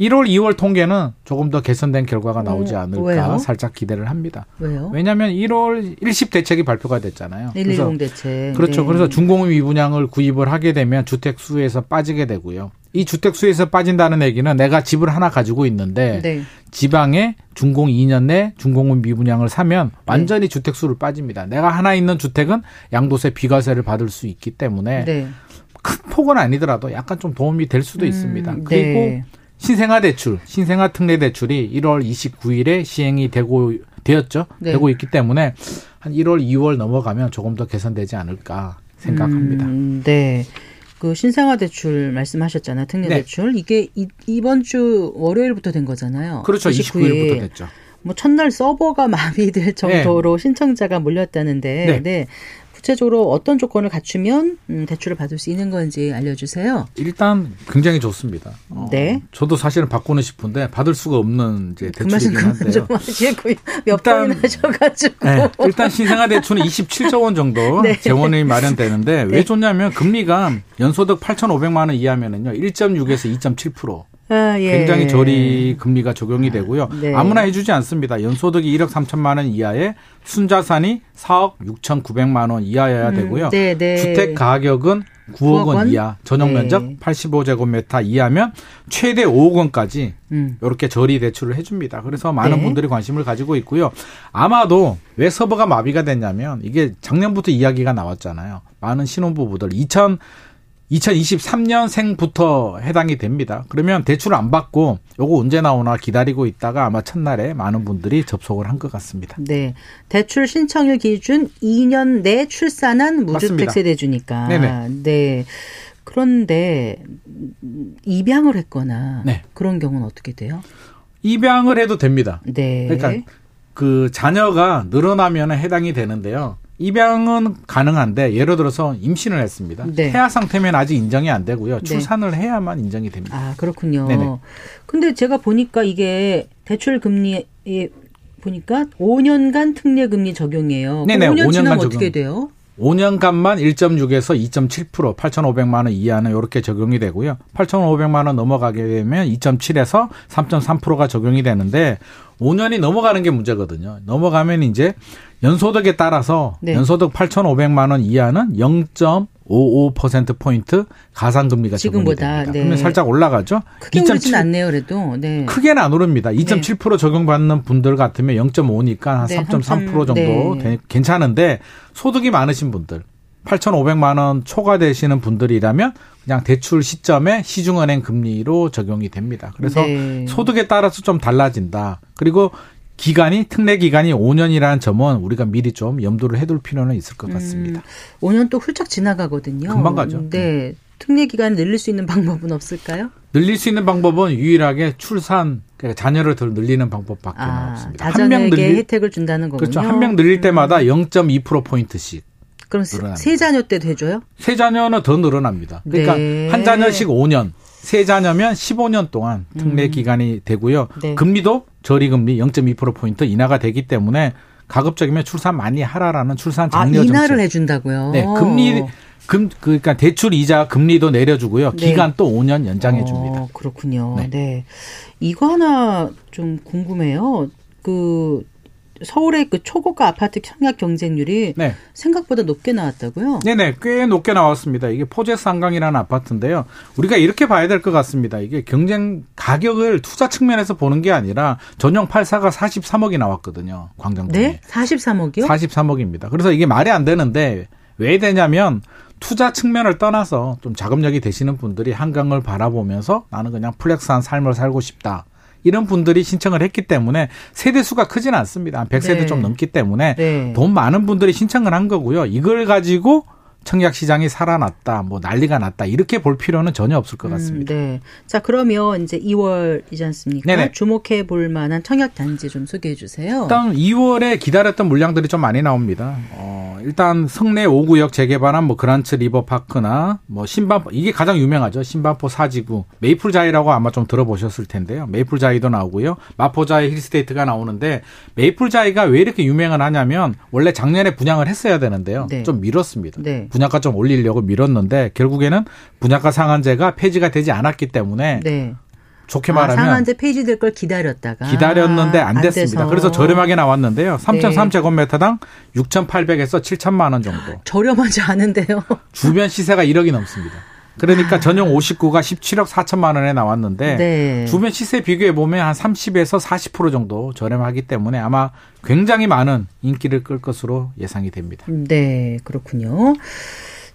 1월, 2월 통계는 조금 더 개선된 결과가 나오지 않을까 왜요? 살짝 기대를 합니다. 왜요? 왜냐하면 1월 일십 대책이 발표가 됐잖아요. 110 대책. 그렇죠. 네. 그래서 중공업 미분양을 구입을 하게 되면 주택 수에서 빠지게 되고요. 이 주택 수에서 빠진다는 얘기는 내가 집을 하나 가지고 있는데 네. 지방에 준공 2년 내 준공업 미분양을 사면 완전히 네. 주택 수를 빠집니다. 내가 하나 있는 주택은 양도세 비과세를 받을 수 있기 때문에 네. 큰 폭은 아니더라도 약간 좀 도움이 될 수도 음, 있습니다. 네. 그리고 신생아 대출, 신생아 특례 대출이 1월 29일에 시행이 되고 되었죠. 네. 되고 있기 때문에 한 1월, 2월 넘어가면 조금 더 개선되지 않을까 생각합니다. 음, 네. 그 신생아 대출 말씀하셨잖아요. 특례 네. 대출. 이게 이, 번주 월요일부터 된 거잖아요. 그렇죠. 29일. 29일부터 됐죠. 뭐 첫날 서버가 마비될 정도로 네. 신청자가 몰렸다는데 네. 네. 구체적으로 어떤 조건을 갖추면 음, 대출을 받을 수 있는 건지 알려주세요. 일단 굉장히 좋습니다. 어, 네. 저도 사실은 받고는 싶은데 받을 수가 없는 이제 그 대출이긴 그 한데요. 몇 번이나 하셔가지고. 네, 일단 신생아 대출은 27조 원 정도 네. 재원이 마련되는데 왜 네. 좋냐면 금리가 연소득 8,500만 원 이하면은요 1.6에서 2.7%. 아, 예. 굉장히 저리 금리가 적용이 되고요. 네. 아무나 해주지 않습니다. 연소득이 1억 3천만 원 이하에 순자산이 4억 6천9백만 원 이하여야 음, 되고요. 음, 네, 네. 주택 가격은 9억, 9억 원? 이하, 전용 면적 네. 85제곱미터 이하면 최대 5억 원까지 음. 이렇게 저리 대출을 해줍니다. 그래서 많은 네. 분들이 관심을 가지고 있고요. 아마도 왜 서버가 마비가 됐냐면 이게 작년부터 이야기가 나왔잖아요. 많은 신혼부부들 2000 2023년 생부터 해당이 됩니다. 그러면 대출을 안 받고 요거 언제 나오나 기다리고 있다가 아마 첫날에 많은 분들이 접속을 한 것 같습니다. 네. 대출 신청일 기준 2년 내 출산한 무주택 세대주니까. 네네. 네. 그런데 입양을 했거나 네. 그런 경우는 어떻게 돼요? 입양을 해도 됩니다. 네. 그러니까 그 자녀가 늘어나면 해당이 되는데요. 입양은 가능한데 예를 들어서 임신을 했습니다. 네. 태아 상태면 아직 인정이 안 되고요. 네. 출산을 해야만 인정이 됩니다. 아 그렇군요. 네네. 근데 제가 보니까 이게 대출 금리에 보니까 5년간 특례 금리 적용이에요. 네네. 5년 5년간 지나면 적용. 어떻게 돼요? 5년간만 1.6에서 2.7% 8,500만 원 이하는 이렇게 적용이 되고요. 8,500만 원 넘어가게 되면 2.7에서 3.3%가 적용이 되는데 5년이 넘어가는 게 문제거든요. 넘어가면 이제 연소득에 따라서 네. 연소득 8,500만 원 이하는 0.55% 포인트 가상 금리가 지금보다 네. 그러면 살짝 올라가죠. 크게 오르진 않네요, 그래도. 네. 크게는 안 오릅니다. 2.7% 적용받는 분들 같으면 0.5니까 한 3.3% 정도 네. 괜찮은데 소득이 많으신 분들 8,500만 원 초과되시는 분들이라면 그냥 대출 시점에 시중은행 금리로 적용이 됩니다. 그래서 네. 소득에 따라서 좀 달라진다. 그리고 기간이 특례 기간이 5년이라는 점은 우리가 미리 좀 염두를 해둘 필요는 있을 것 같습니다. 음, 5년 또 훌쩍 지나가거든요. 금방 가죠. 네. 특례 기간을 늘릴 수 있는 방법은 없을까요? 늘릴 수 있는 방법은 유일하게 출산 그러니까 자녀를 더 늘리는 방법밖에 아, 없습니다. 한 명 늘릴 혜택을 준다는 거군요. 그렇죠. 한 명 늘릴 때마다 0.2% 포인트씩. 그럼 늘어납니다. 세 자녀 때도 해줘요? 세 자녀는 더 늘어납니다. 그러니까 네. 한 자녀씩 5년, 세 자녀면 15년 동안 특례 음. 기간이 되고요. 네. 금리도 저리 금리 0.2%포인트 인하가 되기 때문에 가급적이면 출산 많이 하라라는 출산 장려 아, 인하를 정책. 해준다고요? 네, 금리 금 그러니까 대출 이자 금리도 내려주고요. 네. 기간 또 5년 연장해 줍니다. 어, 그렇군요. 네. 네. 이거 하나 좀 궁금해요. 그 서울의 그 초고가 아파트 청약 경쟁률이 네. 생각보다 높게 나왔다고요? 네네, 꽤 높게 나왔습니다. 이게 포제스 한강이라는 아파트인데요. 우리가 이렇게 봐야 될 것 같습니다. 이게 경쟁 가격을 투자 측면에서 보는 게 아니라 전용 84가 43억이 나왔거든요. 광장동에. 네? 43억이요? 43억입니다. 그래서 이게 말이 안 되는데 왜 되냐면 투자 측면을 떠나서 좀 자금력이 되시는 분들이 한강을 바라보면서 나는 그냥 플렉스한 삶을 살고 싶다. 이런 분들이 신청을 했기 때문에 세대 수가 크지는 않습니다. 한 100세대 네. 좀 넘기 때문에 네. 돈 많은 분들이 신청을 한 거고요. 이걸 가지고 청약 시장이 살아났다, 뭐 난리가 났다 이렇게 볼 필요는 전혀 없을 것 음, 같습니다. 음, 네. 자 그러면 이제 2월이지 않습니까? 네네. 주목해 볼 만한 청약 단지 좀 소개해 주세요. 일단 2월에 기다렸던 물량들이 좀 많이 나옵니다. 어, 일단 성내 5구역 재개발한 뭐 그란츠 리버파크나 뭐 신반포 이게 가장 유명하죠. 신반포 사지구 메이플 자이라고 아마 좀 들어보셨을 텐데요. 메이플 자이도 나오고요. 마포자이 힐스테이트가 나오는데 메이플 자이가 왜 이렇게 유명을 하냐면 원래 작년에 분양을 했어야 되는데요. 네. 좀 미뤘습니다. 네. 분양가 좀 올리려고 미뤘는데 결국에는 분양가 상한제가 폐지가 되지 않았기 때문에 네. 좋게 아, 말하면 아, 상한제 폐지될 걸 기다렸다가 기다렸는데 안, 안 됐습니다. 돼서. 그래서 저렴하게 나왔는데요. 3.3제곱미터당 6,800에서 7천만 원 정도. 저렴하지 않은데요. 주변 시세가 1억이 넘습니다. 그러니까 아. 전용 59가 17억 4천만 원에 나왔는데 네. 주변 시세 비교해 보면 한 30에서 40% 정도 저렴하기 때문에 아마 굉장히 많은 인기를 끌 것으로 예상이 됩니다. 네, 그렇군요.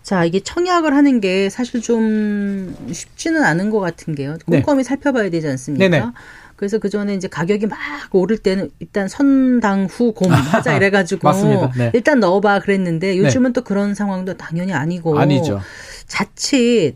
자, 이게 청약을 하는 게 사실 좀 쉽지는 않은 것 같은 게요. 네. 꼼꼼히 네. 살펴봐야 되지 않습니까? 네네. 그래서 그 전에 이제 가격이 막 오를 때는 일단 선당 후곰 하자 이래가지고 네. 일단 넣어봐 그랬는데 요즘은 네. 또 그런 상황도 당연히 아니고 아니죠. 자칫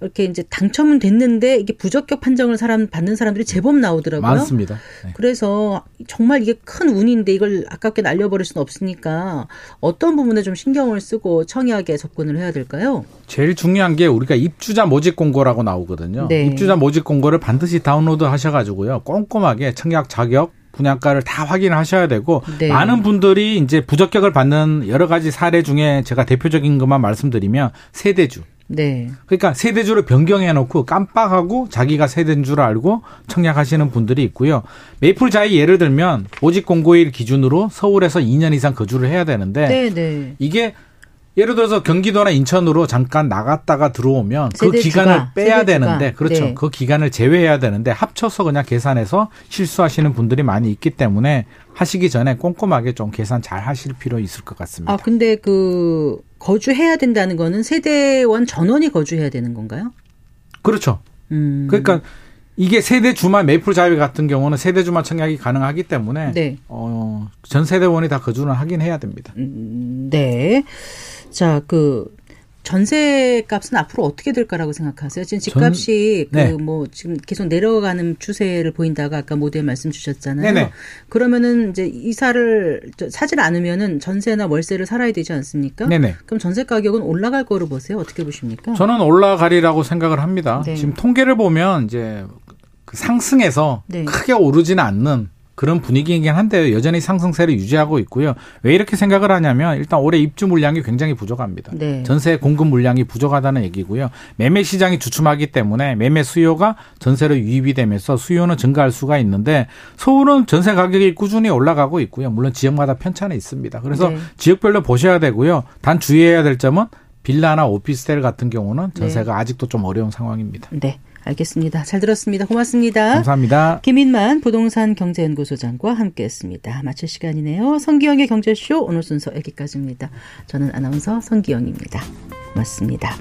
이렇게 이제 당첨은 됐는데 이게 부적격 판정을 사람 받는 사람들이 제법 나오더라고요. 많습니다. 네. 그래서 정말 이게 큰 운인데 이걸 아깝게 날려버릴 수는 없으니까 어떤 부분에 좀 신경을 쓰고 청약에 접근을 해야 될까요? 제일 중요한 게 우리가 입주자 모집 공고라고 나오거든요. 네. 입주자 모집 공고를 반드시 다운로드 하셔가지고요 꼼꼼하게 청약 자격 분양가를 다 확인하셔야 되고 네. 많은 분들이 이제 부적격을 받는 여러 가지 사례 중에 제가 대표적인 것만 말씀드리면 세대주 네. 그러니까 세대주를 변경해 놓고 깜빡하고 자기가 세대인 줄 알고 청약하시는 분들이 있고요. 메이플자이 예를 들면 오직 공고일 기준으로 서울에서 2년 이상 거주를 해야 되는데 네, 네. 이게 예를 들어서 경기도나 인천으로 잠깐 나갔다가 들어오면 그 기간을 빼야 세대주가. 되는데 그렇죠. 네. 그 기간을 제외해야 되는데 합쳐서 그냥 계산해서 실수하시는 분들이 많이 있기 때문에 하시기 전에 꼼꼼하게 좀 계산 잘 하실 필요 있을 것 같습니다. 아 근데 그 거주해야 된다는 거는 세대원 전원이 거주해야 되는 건가요? 그렇죠. 음. 그러니까 이게 세대 주말 메이플 자유 같은 경우는 세대 주말 청약이 가능하기 때문에 네. 어, 전 세대원이 다 거주는 하긴 해야 됩니다. 음, 네. 자, 그 전세 값은 앞으로 어떻게 될까라고 생각하세요? 지금 집값이 네. 그뭐 지금 계속 내려가는 추세를 보인다가 아까 모델 말씀 주셨잖아요. 네네. 그러면은 이제 이사를 사질 않으면은 전세나 월세를 살아야 되지 않습니까? 네네. 그럼 전세 가격은 올라갈 거로 보세요. 어떻게 보십니까? 저는 올라가리라고 생각을 합니다. 네. 지금 통계를 보면 이제 그 상승해서 네. 크게 오르지는 않는 그런 분위기이긴 한데요. 여전히 상승세를 유지하고 있고요. 왜 이렇게 생각을 하냐면 일단 올해 입주 물량이 굉장히 부족합니다. 네. 전세 공급 물량이 부족하다는 얘기고요. 매매 시장이 주춤하기 때문에 매매 수요가 전세로 유입이 되면서 수요는 증가할 수가 있는데 서울은 전세 가격이 꾸준히 올라가고 있고요. 물론 지역마다 편차는 있습니다. 그래서 네. 지역별로 보셔야 되고요. 단 주의해야 될 점은 빌라나 오피스텔 같은 경우는 전세가 네. 아직도 좀 어려운 상황입니다. 네. 알겠습니다. 잘 들었습니다. 고맙습니다. 감사합니다. 김인만 부동산 경제연구소장과 함께했습니다. 마칠 시간이네요. 성기영의 경제쇼 오늘 순서 여기까지입니다. 저는 아나운서 성기영입니다. 고맙습니다.